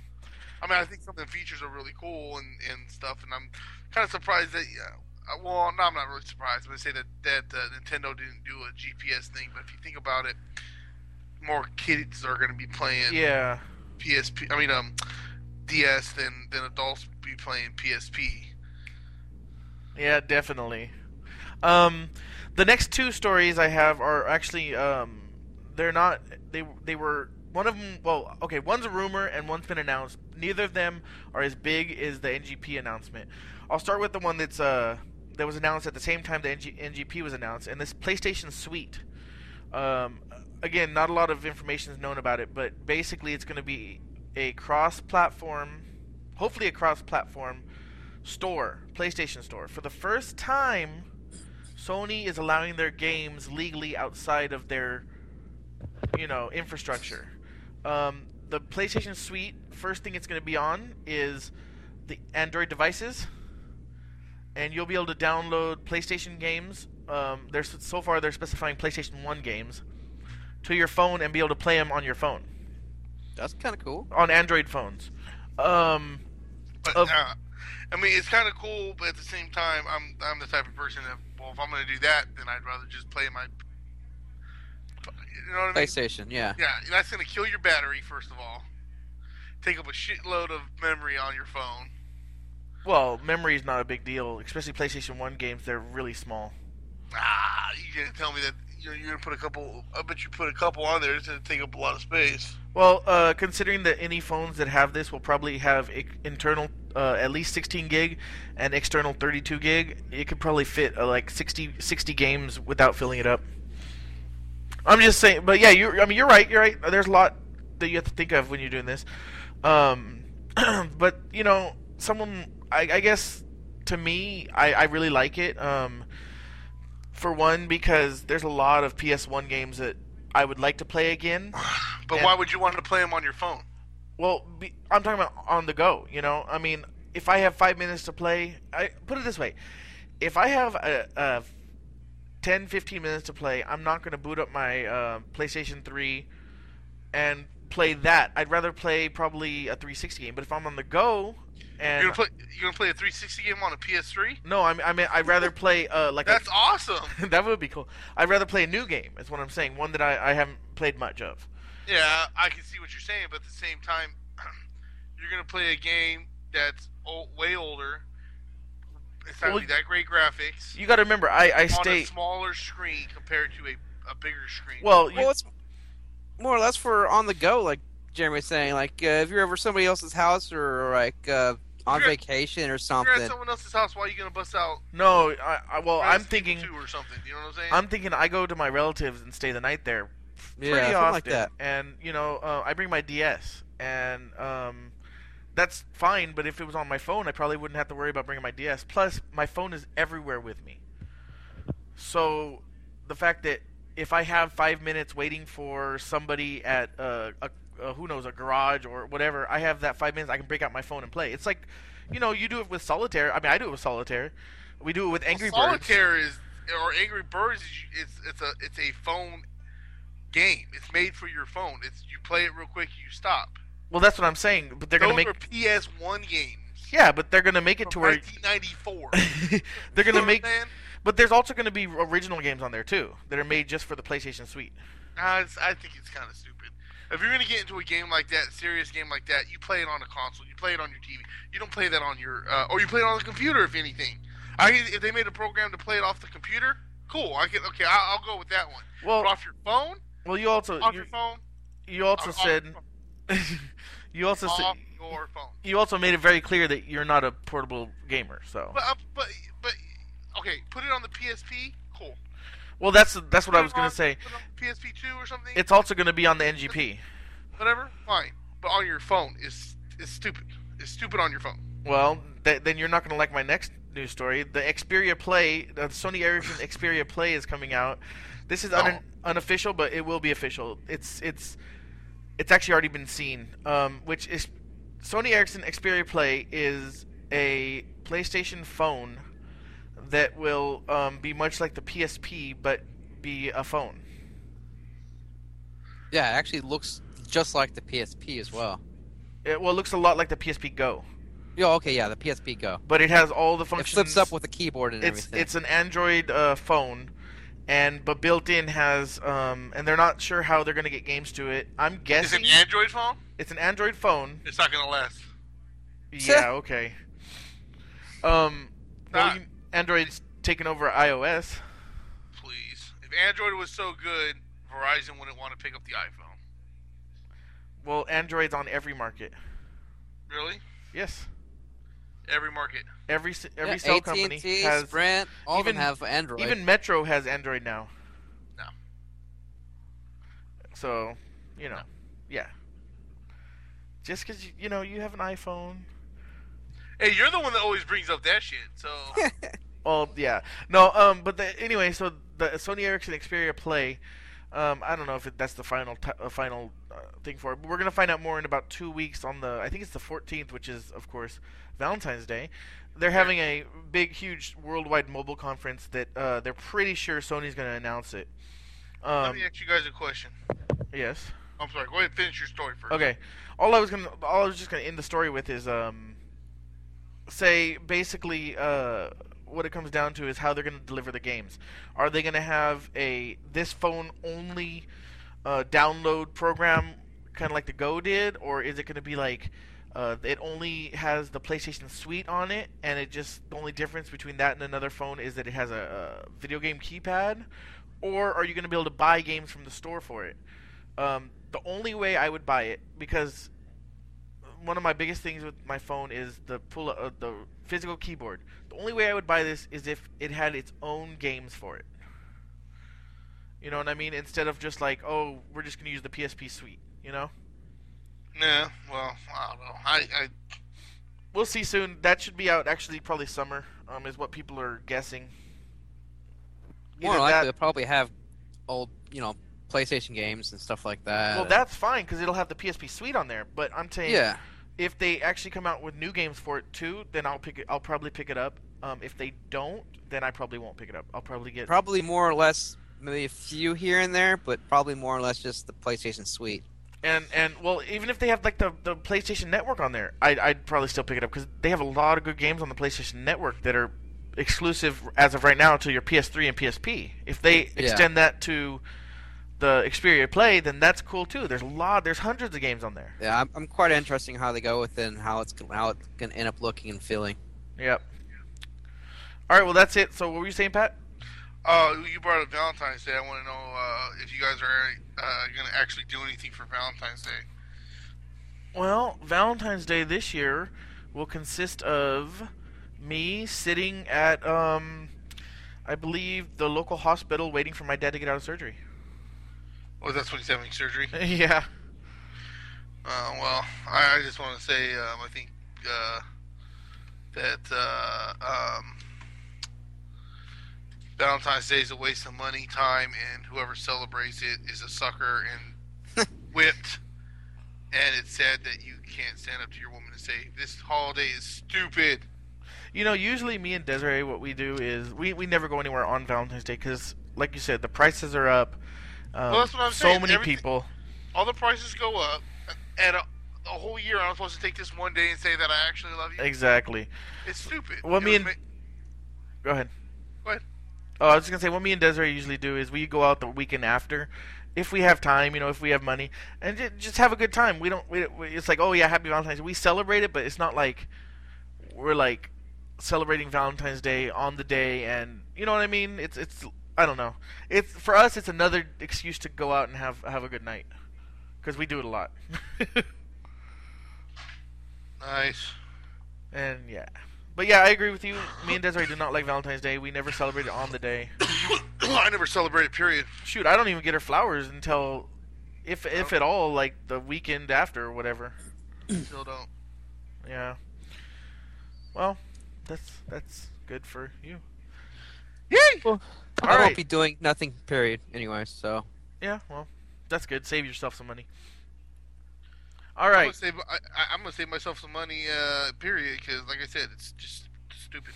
I mean, I think some of the features are really cool and, and stuff, and I'm kind of surprised that yeah. uh, Well, no, I'm not really surprised. I'm gonna say that that uh, Nintendo didn't do a GPS thing, but if you think about it, more kids are gonna be playing Yeah. PSP. I mean, um, DS than than adults be playing PSP. Yeah, definitely. Um, the next two stories I have are actually um, they're not they they were one of them. Well, okay, one's a rumor and one's been announced. Neither of them are as big as the NGP announcement. I'll start with the one that's uh that was announced at the same time the NG, NGP was announced, and this PlayStation Suite. Um, again, not a lot of information is known about it, but basically it's going to be a cross-platform, hopefully a cross-platform store, PlayStation Store. For the first time, Sony is allowing their games legally outside of their, you know, infrastructure. Um, the PlayStation Suite, first thing it's going to be on is the Android devices, and you'll be able to download PlayStation games. Um, there's so far they're specifying PlayStation One games to your phone and be able to play them on your phone That's kind of cool. on Android phones. Um, But Of- uh, I mean, it's kind of cool, but at the same time, I'm I'm the type of person that well, if I'm going to do that, then I'd rather just play my. You know what I mean? PlayStation, yeah. Yeah, that's going to kill your battery first of all. Take up a shitload of memory on your phone. well, memory is not a big deal, especially PlayStation One games. They're really small. Ah, you gonna tell me that you're, you're gonna put a couple? I bet you put a couple on there. It's gonna take up a lot of space. Well, uh, considering that any phones that have this will probably have internal uh, at least 16 gig and external 32 gig, it could probably fit uh, like 60, 60 games without filling it up. I'm just saying, but yeah, you. I mean, you're right. You're right. There's a lot that you have to think of when you're doing this. Um, but you know, someone. I, I guess to me, I, I really like it. Um, for one, because there's a lot of PS1 games that I would like to play again. But And- why would you want to play them on your phone? Well, be, I'm talking about on the go. You know, I mean, if I have five minutes to play, I put it this way: if I have a, a 10, 15 minutes to play, I'm not going to boot up my uh, PlayStation 3 and play that. I'd rather play probably a 360 game. But if I'm on the go, and You're gonna play. You're gonna play a 360 game on a PS3. no, I mean, I mean, I'd rather play uh, like That's awesome. that would be cool. I'd rather play a new game. Is what I'm saying. One that I, I haven't played much of. Yeah, I can see what you're saying, but at the same time, you're gonna play a game that's old, way older. It's not Well, be that great graphics You got to remember, I I on stay a smaller screen compared to a, a bigger screen. well. You, Well, it's more or less for on the go, like Jeremy was saying. Like uh, if you're over somebody else's house or like uh, on You're- vacation or If you're something. at someone else's house. Why are you gonna bust out? no, I, I well, I'm thinking. 2 or something. You know what I'm saying? I'm thinking I go to my relatives and stay the night there yeah, pretty something often, like that. and you know uh, I bring my DS, and um, that's fine. But if it was on my phone, I probably wouldn't have to worry about bringing my DS. Plus, my phone is everywhere with me. So the fact that if I have five minutes waiting for somebody at uh, a, a who knows a garage or whatever, I have that five minutes. I can break out my phone and play. It's like, you know, you do it with solitaire. I mean, I do it with solitaire. We do it with Angry well, Birds. Solitaire is or Angry Birds. is- It's it's a it's a phone game. It's made for your phone. It's you play it real quick, you stop. Well, that's what I'm saying. But they're Those gonna make PS1 games. yeah, but they're gonna make it to from where 1994. they're gonna make. I'm? But there's also gonna be original games on there too that are made just for the PlayStation Suite. It's, I think it's kind of stupid. If you're gonna get into a game like that, serious game like that, you play it on a console. You play it on your TV. You don't play that on your, uh, or you play it on the computer. If anything, I if they made a program to play it off the computer, cool. I can okay. I'll, I'll go with that one. Well, but off your phone, well, you also off you, your phone, you also off- said you also said, off your phone. you also made it very clear that you're not a portable gamer. So But uh, but but okay, put it on the PSP. Well, that's that's what I was gonna on- say. on PSP two or something. It's also gonna be on the NGP. whatever. Fine, but on your phone is is stupid. It's stupid on your phone. Well, th- then you're not gonna like my next news story. The Xperia Play, the Sony Ericsson Xperia Play is coming out. This is un- unofficial, but it will be official. It's it's it's actually already been seen. Um, which is Sony Ericsson Xperia Play is a PlayStation phone that will um, be much like the PSP, but be a phone. Yeah, it actually looks just like the PSP as well. It, well, it looks a lot like the PSP Go, Yeah, okay, yeah, the PSP Go. but it has all the functions. It flips up with the keyboard and it's everything. it's an Android uh, phone, and but built in has um, and they're not sure how they're gonna get games to it. I'm guessing. It's guessing an Android phone. it's an Android phone. It's not gonna last. Yeah, okay. Um, well, Ah. you, Android's taken over iOS. Please, if Android was so good, Verizon wouldn't want to pick up the iPhone. Well, Android's on every market. Really? Yes, Every market. every every yeah, cell AT&T, company has. Sprint, all even- of them have Android. Even Metro has Android now. No. So, you know, yeah. Just because you, you know you have an iPhone. Hey, you're the one that always brings up that shit. So Well, yeah, no. Um, but the, anyway, so the Sony Ericsson Xperia Play. Um, I don't know if it, that's the final t- uh, final uh, thing for it, but we're gonna find out more in about two weeks on the. I think it's the 14th, which is of course Valentine's Day. They're having a big, huge worldwide mobile conference that uh, they're pretty sure Sony's gonna announce it. let Um, me ask you guys a question. yes. I'm sorry. Go ahead and finish your story first. Okay. All I was gonna, all I was just gonna end the story with is, um, say basically, uh, what it comes down to is how they're gonna deliver the games. Are they gonna have a this phone only uh, download program, kind of like the Go did, or is it gonna be like uh, it only has the PlayStation Suite on it, and it just the only difference between that and another phone is that it has a, a video game keypad, or are you gonna be able to buy games from the store for it? Um, the only way I would buy it because one of my biggest things with my phone is the pull uh, the physical keyboard. The only way I would buy this is if it had its own games for it. You know what I mean? Instead of just like, oh, we're just gonna use the PSP suite. You know? Yeah. Well, I don't know. I, I We'll see soon. That should be out actually probably summer. Um, is what people are guessing. More likely, that- they'll probably have old, you know, PlayStation games and stuff like that. well, that's fine because it'll have the PSP suite on there. But I'm saying, yeah. if they actually come out with new games for it too, then I'll pick it. I'll probably pick it up. Um, if they don't, then I probably won't pick it up. I'll probably get. Probably more or less, maybe a few here and there, but probably more or less just the PlayStation Suite. And and well, even if they have like the, the PlayStation Network on there, I'd, I'd probably still pick it up because they have a lot of good games on the PlayStation Network that are exclusive as of right now to your PS3 and PSP. If they extend that to the Xperia Play, then that's cool too. There's a lot. There's hundreds of games on there. Yeah, I'm, I'm quite interested in how they go with it and how it's how it's gonna end up looking and feeling. Yep. All right. Well, that's it. So, what were you saying, Pat? Uh, you brought up Valentine's Day. I want to know uh, if you guys are uh, going to actually do anything for Valentine's Day. Well, Valentine's Day this year will consist of me sitting at, um, I believe, the local hospital waiting for my dad to get out of surgery. Oh, that's when he's having surgery. yeah. Uh, well, I, I just want to say, um, I think uh, that uh, um, Valentine's Day is a waste of money, time, and whoever celebrates it is a sucker and whipped. And it's sad that you can't stand up to your woman and say, "This holiday is stupid." You know, usually me and Desiree, what we do is we, we never go anywhere on Valentine's Day because, like you said, the prices are up. Um, Well, that's what I'm so saying. many Everything- people. All the prices go up, and a, a whole year I'm supposed to take this one day and say that I actually love you. Exactly. It's stupid. Well, It me and- ma- Go ahead. Go ahead. Oh, I was just gonna say what me and Desiree usually do is we go out the weekend after, if we have time, you know, if we have money, and ju- just have a good time. We don't. We, we, it's like, oh yeah, happy Valentine's. Day. We celebrate it, but it's not like we're like celebrating Valentine's Day on the day, and you know what I mean. It's it's. I don't know. It's for us. It's another excuse to go out and have have a good night, because we do it a lot. nice. and yeah, but yeah, I agree with you. Me and Desiree do not like Valentine's Day. We never celebrate it on the day. I never celebrated. Period. shoot, I don't even get her flowers until, if if at all, like the weekend after or whatever. Still don't. Yeah. Well, that's that's good for you. Yay! All I right. won't be doing nothing. Period. Anyway, so Yeah. Well, that's good. Save yourself some money. All I'm gonna save. I, I- I'm gonna save myself some money. Uh, period. Because, like I said, it's just stupid.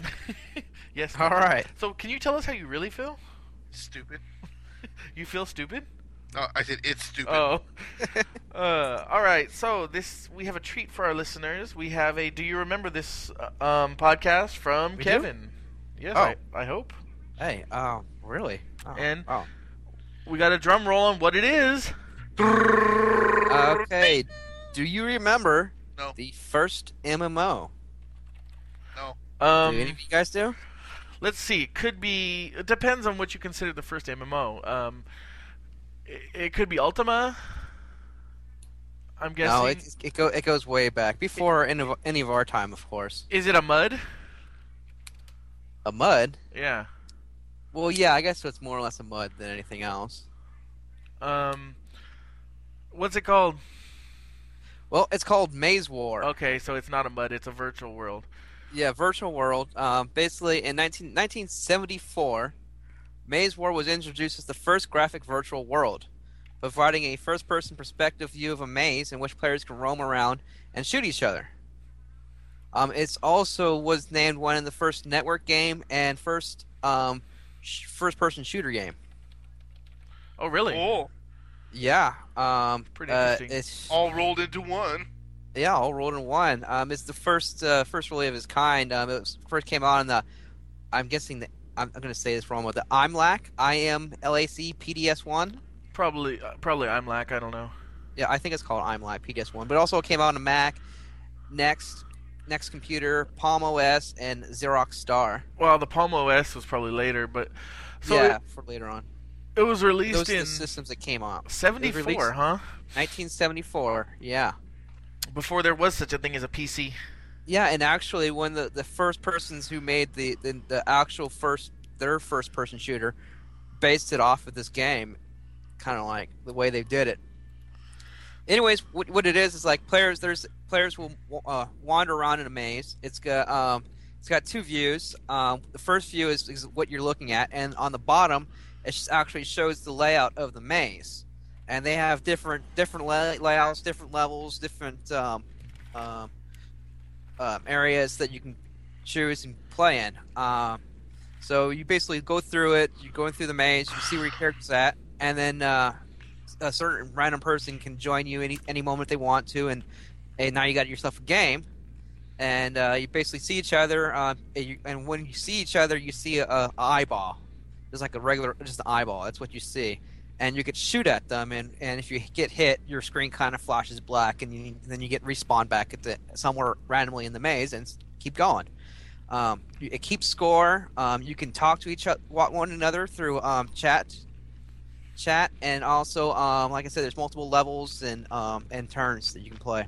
yes. all right. So, can you tell us how you really feel? Stupid. You feel stupid? No, I said it's stupid. Oh. uh, all right. So this we have a treat for our listeners. We have a. Do you remember this uh, um, podcast from We do? Kevin? Yes, Oh. I, I hope. Hey, oh, really? Oh, And- oh. We got a drum roll on what it is. Okay. Do you remember No. the first MMO? No. Um, do any of you guys do? let's see. It could be. It depends on what you consider the first MMO. Um, it, it could be Ultima. I'm guessing. No, it it, go, it goes way back before any of, any of our time, of course. Is it a mud? A mud. Yeah. Well, yeah, I guess it's more or less a mud than anything else. Um, what's it called? Well, it's called Maze War. Okay, so it's not a mud. It's a virtual world. Yeah, virtual world. Um, basically, in 19, 1974, Maze War was introduced as the first graphic virtual world, providing a first-person perspective view of a maze in which players can roam around and shoot each other. Um, it's also was named one of the first network game and first um, sh- first-person shooter game. Oh, really? Oh, Yeah, um, Pretty uh, interesting. It's all rolled into one. Yeah, all rolled in one. Um, it's the first, uh, first really of its kind. Um, it was, first came out in the, I'm guessing that I'm, I'm going to say this wrong, but the IMLAC, I M L A C PDS one. Probably, uh, probably IMLAC. I don't know. Yeah, I think it's called IMLAC PDS one. But it also came out on a Mac, Next, Next Computer, Palm OS, and Xerox Star. Well, the Palm OS was probably later, but so yeah, it, for later on. It was released Those are in the systems that came out. '74, huh? 1974. Yeah. Before there was such a thing as a PC. Yeah, and actually, when the, the first persons who made the, the, the actual first their first person shooter based it off of this game, kind of like the way they did it. Anyways, what, what it is is like players. There's players will uh, wander around in a maze. It's got um, it's got two views. Um, the first view is, is what you're looking at, and on the bottom, it actually shows the layout of the maze. And they have different different lay- layouts, different levels, different um, um, um, areas that you can choose and play in. Um, so you basically go through it. You're going through the maze. You see where your character's at, and then uh, a certain random person can join you any any moment they want to, and and now you got yourself a game, and uh, you basically see each other, uh, and, you, and when you see each other, you see a, a eyeball, just like a regular, just an eyeball. That's what you see, and you could shoot at them, and, and if you get hit, your screen kind of flashes black, and you, then you get respawn back at the somewhere randomly in the maze, and keep going. Um, it keeps score. Um, you can talk to each other, one another through um, chat, chat, and also, um, like I said, there's multiple levels and um, and turns that you can play.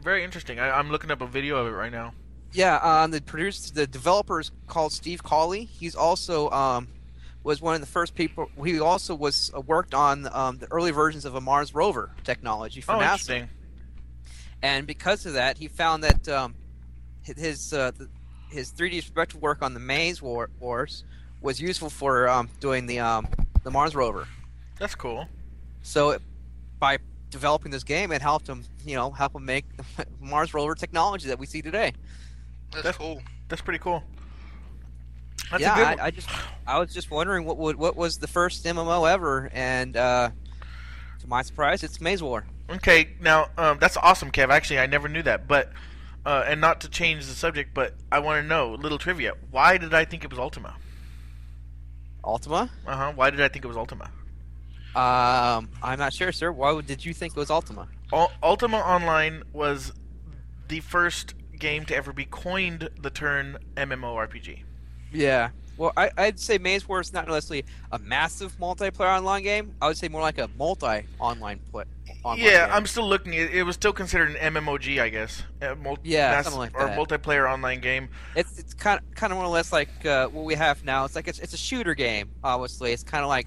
Very interesting. I, I'm looking up a video of it right now. Yeah, um, the producer, the developer is called Steve Colley. He's also um, was one of the first people. He also was uh, worked on um, the early versions of a Mars rover technology for oh, NASA. interesting. And because of that, he found that um, his uh, his 3D perspective work on the Maze War- Wars was useful for um, doing the um, the Mars rover. That's cool. So by developing this game, it helped him, you know, help him make the Mars rover technology that we see today. That's, That's- cool. That's pretty cool. That's yeah, a good I, one. I just I was just wondering what would what was the first MMO ever, and uh, to my surprise, it's Maze War. Okay, now um, that's awesome, Kev. Actually, I never knew that. But uh, and not to change the subject, but I want to know a little trivia. Why did I think it was Ultima? Ultima? Uh huh. Why did I think it was Ultima? Um, I'm not sure, sir. Why did you think it was Ultima? Ul- Ultima Online was the first game to ever be coined the term MMORPG. Yeah. Well, I, I'd say Maze War is not necessarily a massive multiplayer online game. I would say more like a multi-online play. Online yeah, game. I'm still looking. It, it was still considered an MMOG, I guess. Mul- Yeah, mass- something like or that. multiplayer online game. It's it's kind of kind of more or less like uh, what we have now. It's like it's, it's a shooter game. Obviously, it's kind of like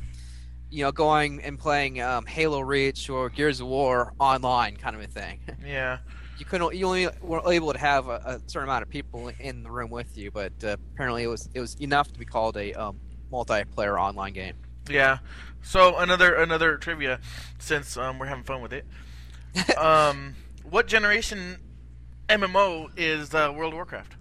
you know going and playing um, Halo Reach or Gears of War online kind of a thing. Yeah. You couldn't you only were able to have a, a certain amount of people in the room with you, but uh, apparently it was it was enough to be called a um, multiplayer online game. Yeah. So another another trivia, since um, we're having fun with it. um, what generation MMO is uh, World of Warcraft?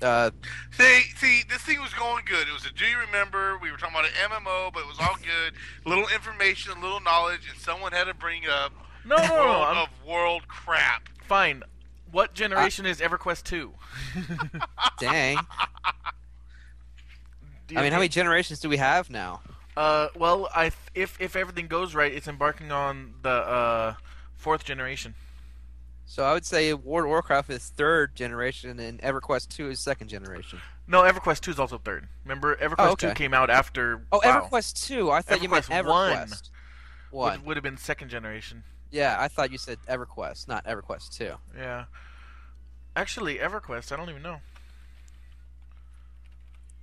Uh, See, see, this thing was going good. It was a Do You Remember? We were talking about an MMO, but it was all good. little information, a little knowledge, and someone had to bring up No, no, no. no, world I'm of world crap. fine. What generation is EverQuest two? dang. I mean, how many generations do we have now? Uh, well, I th- if if everything goes right, it's embarking on the uh, fourth generation. So I would say World of Warcraft is third generation, and EverQuest two is second generation. No, EverQuest two is also third. Remember, EverQuest Oh, two okay. came out after. Oh, WoW, EverQuest two. I thought you meant EverQuest one. EverQuest. One. Would, would have been second generation. Yeah, I thought you said EverQuest, not EverQuest two. Yeah. Actually, EverQuest, I don't even know.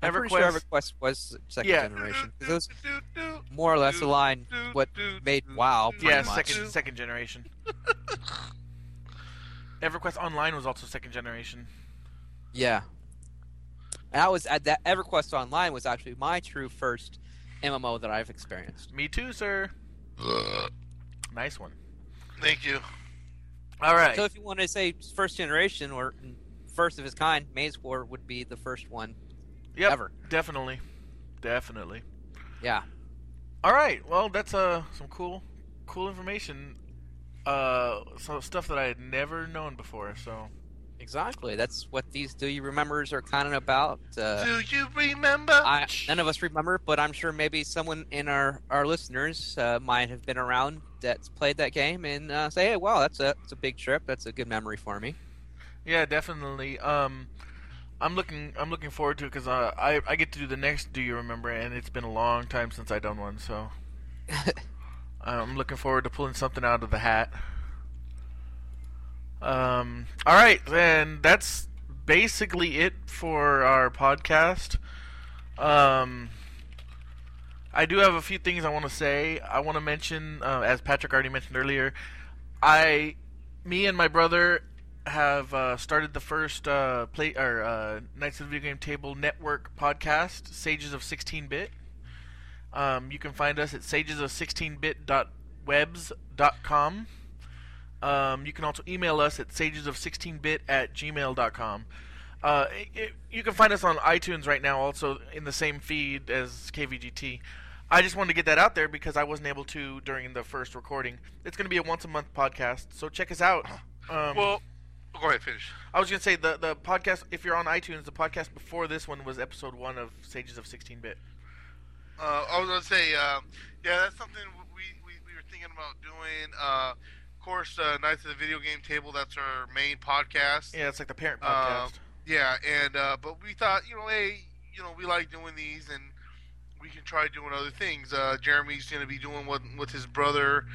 I'm pretty sure EverQuest was second Yeah. generation. 'cause Those more or less align what made WoW. Pretty Yeah, much. second second generation. EverQuest Online was also second generation. Yeah. And I was at that EverQuest Online was actually my true first MMO that I've experienced. Me too, sir. Nice one. Thank you. All right. So if you want to say first generation or first of his kind, Maze War would be the first one yep, ever. definitely, definitely. Yeah. All right. Well, that's uh some cool, cool information. Uh, some stuff that I had never known before. So Exactly. That's what these Do You Remembers are kind of about. Uh, Do you remember? I, none of us remember, but I'm sure maybe someone in our, our listeners uh, might have been around that's played that game and uh, say, hey, wow, that's a, that's a big trip. That's a good memory for me. yeah, definitely. Um, I'm looking, I'm looking forward to it because uh, I I get to do the next. Do you remember? And it's been a long time since I done one, so I'm looking forward to pulling something out of the hat. Um, all right, then that's basically it for our podcast. Um, I do have a few things I want to say. I want to mention, uh, as Patrick already mentioned earlier, I, me and my brother have uh, started the first uh, play or uh, Knights of the Video Game Table Network podcast, Sages of 16-bit. Um, you can find us at sagesof16bit.webs.com. Um, you can also email us at sagesof16bit at gmail.com. Uh, it, it, you can find us on iTunes right now, also in the same feed as KVGT. I just wanted to get that out there because I wasn't able to during the first recording. It's going to be a once a month podcast, so check us out. Um, Well, go ahead, finish. I was going to say the the podcast. If you're on iTunes, the podcast before this one was episode one of Sages of 16 Bit. Uh, I was gonna say, um, yeah, that's something we, we, we were thinking about doing. Uh, of course, uh, Knights of the Video Game Table. That's our main podcast. Yeah, it's like the parent Um, podcast. Yeah, and uh, but we thought, you know, hey, you know, we like doing these, and we can try doing other things. Uh, Jeremy's going to be doing one with his brother.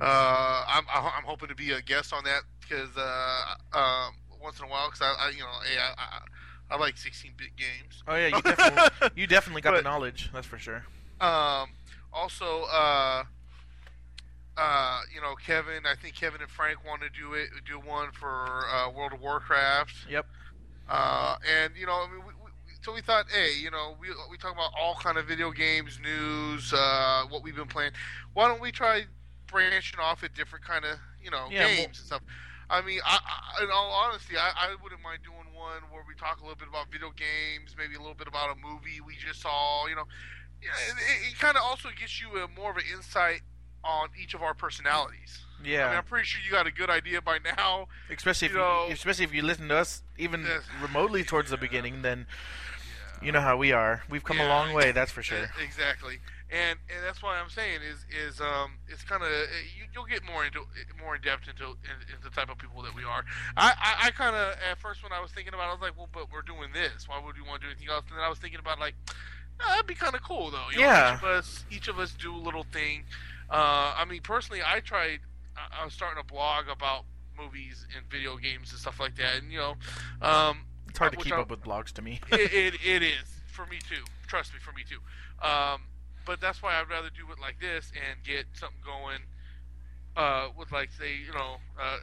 Uh, I'm I'm hoping to be a guest on that because uh, um, once in a while, because I, I, you know, hey, I, I, I like 16-bit games. oh yeah, you definitely you definitely got But- the knowledge. That's for sure. Um, also, uh, uh, you know, Kevin. I think Kevin and Frank want to do it, do one for uh, World of Warcraft. Yep. Uh, and you know, I mean, we, we, so we thought, hey, you know, we we talk about all kind of video games, news, uh, what we've been playing. Why don't we try branching off at different kind of you know Yeah, games well- and stuff? I mean, I, I, in all honesty, I, I wouldn't mind doing one where we talk a little bit about video games, maybe a little bit about a movie we just saw. You know, yeah, it, it kind of also gets you a more of an insight on each of our personalities. Yeah. I mean, I'm pretty sure you got a good idea by now. especially if you you, especially if you listen to us even Yes. remotely towards the beginning, then you know how we are. We've come a long way, that's for sure. Exactly, and and that's why I'm saying is is um it's kind of you, you'll get more into more in depth into into the type of people that we are. I I, I kind of at first when I was thinking about it, I was like, well, but we're doing this. Why would we want to do anything else? And then I was thinking about like, "Ah, that'd be kind of cool though. You know, Yeah. each of us each of us do a little thing. Uh, I mean, personally, I tried. I, was starting a blog about movies and video games and stuff like that, and you know, um, It's hard to keep I- up with blogs to me. it, it, it is for me too. Trust me, for me too. Um, but that's why I'd rather do it like this and get something going. Uh, with like say you know,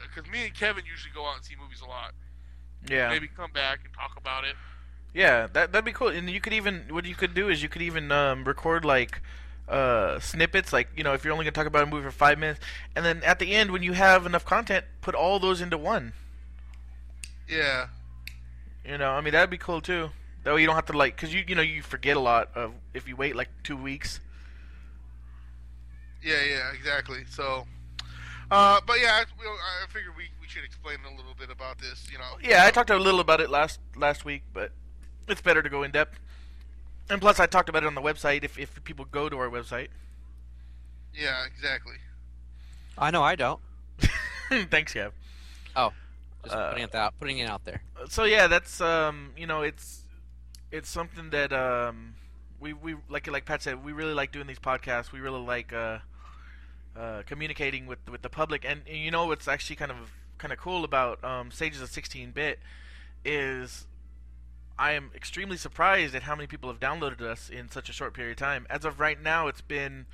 because me and Kevin usually go out and see movies a lot. yeah. Maybe come back and talk about it. Yeah, that that'd be cool. And you could even what you could do is you could even um, record like uh, snippets, like you know, if you're only gonna talk about a movie for five minutes, and then at the end when you have enough content, put all those into one. Yeah, You know, I mean that'd be cool too. That way you don't have to like, cause you you know you forget a lot of if you wait like two weeks. yeah, yeah, exactly. So, uh, but yeah, I, we- I figured we, we should explain a little bit about this. You know. Yeah, I talked a little about it last last week, but it's better to go in depth. And plus, I talked about it on the website. If if people go to our website, Yeah, exactly. I know I don't. thanks, Kev. Oh, just Uh, putting it out, putting it out there. so yeah, that's um, you know, it's it's something that um, we we like like Pat said, we really like doing these podcasts. We really like uh, uh, communicating with with the public, and, and you know what's actually kind of kind of cool about um, Sages of 16-bit is I am extremely surprised at how many people have downloaded us in such a short period of time. As of right now, it's been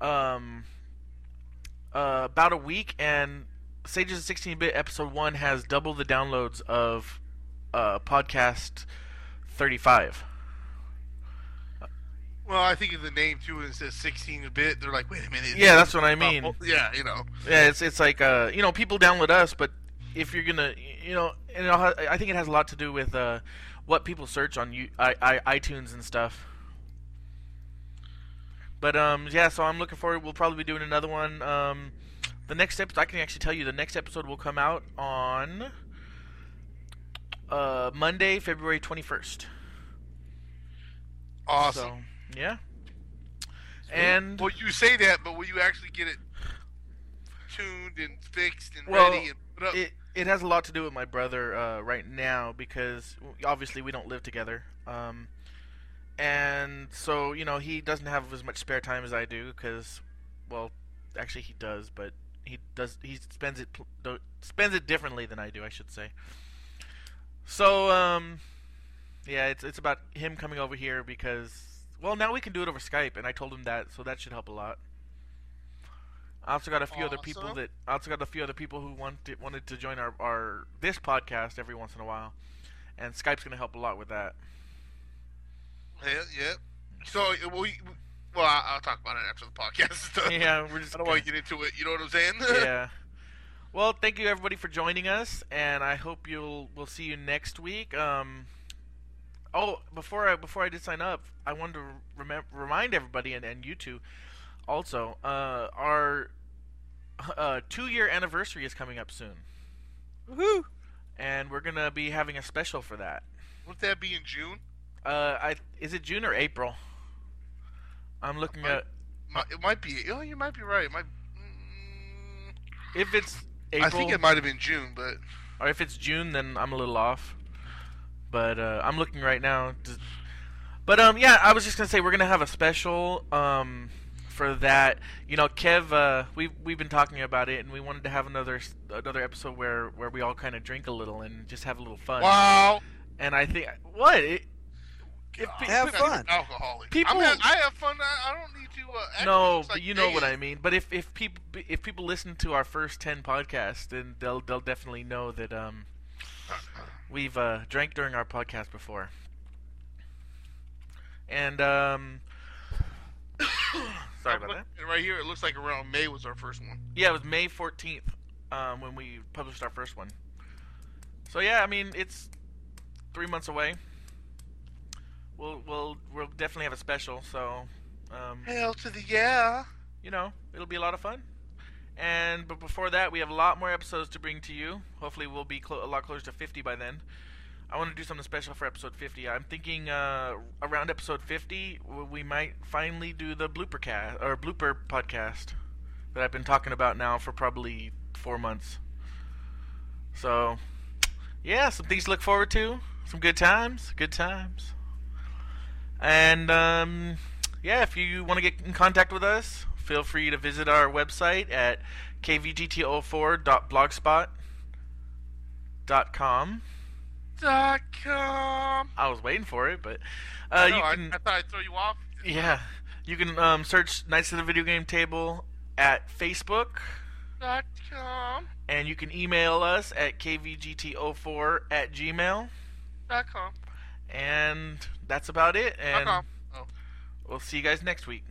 um, uh, about a week, and Sages of 16-bit episode one has double the downloads of uh, podcast 35. Well, I think of the name too, and it says 16 bit. They're like, wait a minute. Yeah, that's what I mean. Yeah, you know. Yeah, it's it's like uh, you know, people download us, but if you're gonna, you know, and ha- I think it has a lot to do with uh, what people search on you, I, I, iTunes and stuff. But um, yeah, so I'm looking forward. We'll probably be doing another one. Um, the next episode, I can actually tell you, the next episode will come out on uh, Monday, February 21st. Awesome. So, yeah. And well, you say that, but will you actually get it tuned and fixed and Well, ready and put up? it it has a lot to do with my brother uh, right now because obviously we don't live together, um, and so you know he doesn't have as much spare time as I do because, well, actually he does, but he does he spends it spends it differently than I do, I should say. So um, yeah, it's it's about him coming over here because well now we can do it over Skype, and I told him that, so that should help a lot. I also got a few other people that I also got a few other people who wanted wanted to join our, our this podcast every once in a while, and Skype's gonna help a lot with that. yeah, yeah. So, uh, we, we- well, I'll talk about it after the podcast yeah, we're just I don't want to get into it. You know what I'm saying? yeah. Well, thank you everybody for joining us, and I hope you'll we'll see you next week. Um, oh, before I before I did sign up, I wanted to remem- remind everybody and, and you two also uh, our uh, two year anniversary is coming up soon, Woohoo! and we're gonna be having a special for that. Would that be in June? Uh, I is it June or April? I'm looking at Mi- It might be. Oh, you might be right. It might. Mm, if it's April I think it might have been June, but or if it's June, then I'm a little off. But uh, I'm looking right now. Does- But um, yeah, I was just gonna say we're gonna have a special um for that. You know, Kev, uh, we we've been talking about it, and we wanted to have another another episode where where we all kind of drink a little and just have a little fun. wow. And I think what it, if pe- Have pe- fun. Alcoholic. People- I'm I have fun. I, I don't need to. Uh, No, but like you know what. I mean. But if if people if people listen to our first ten podcasts, then they'll they'll definitely know that um we've uh, drank during our podcast before. And um sorry about that. Right here, it looks like around May was our first one. Yeah, it was May fourteenth um, when we published our first one. So yeah, I mean it's three months away. We'll we'll we'll definitely have a special. So um, Hell to the yeah. you know, it'll be a lot of fun. And but before that, we have a lot more episodes to bring to you. Hopefully, we'll be clo- a lot closer to 50 by then. I want to do something special for episode 50. I'm thinking uh, around episode 50, we might finally do the blooper cast or blooper podcast that I've been talking about now for probably four months. So, yeah, some things to look forward to. Some good times, good times. And um, yeah, if you want to get in contact with us, feel free to visit our website at kvgt04.blogspot.com. Dot com. I was waiting for it, but uh, I, you I- can I, thought I'd throw you off. yeah, you can um, search Knights of the Video Game Table at Facebook, Dot com. and you can email us at kvgt04 at gmail. Dot com. And that's about it. And. Oh. we'll see you guys next week.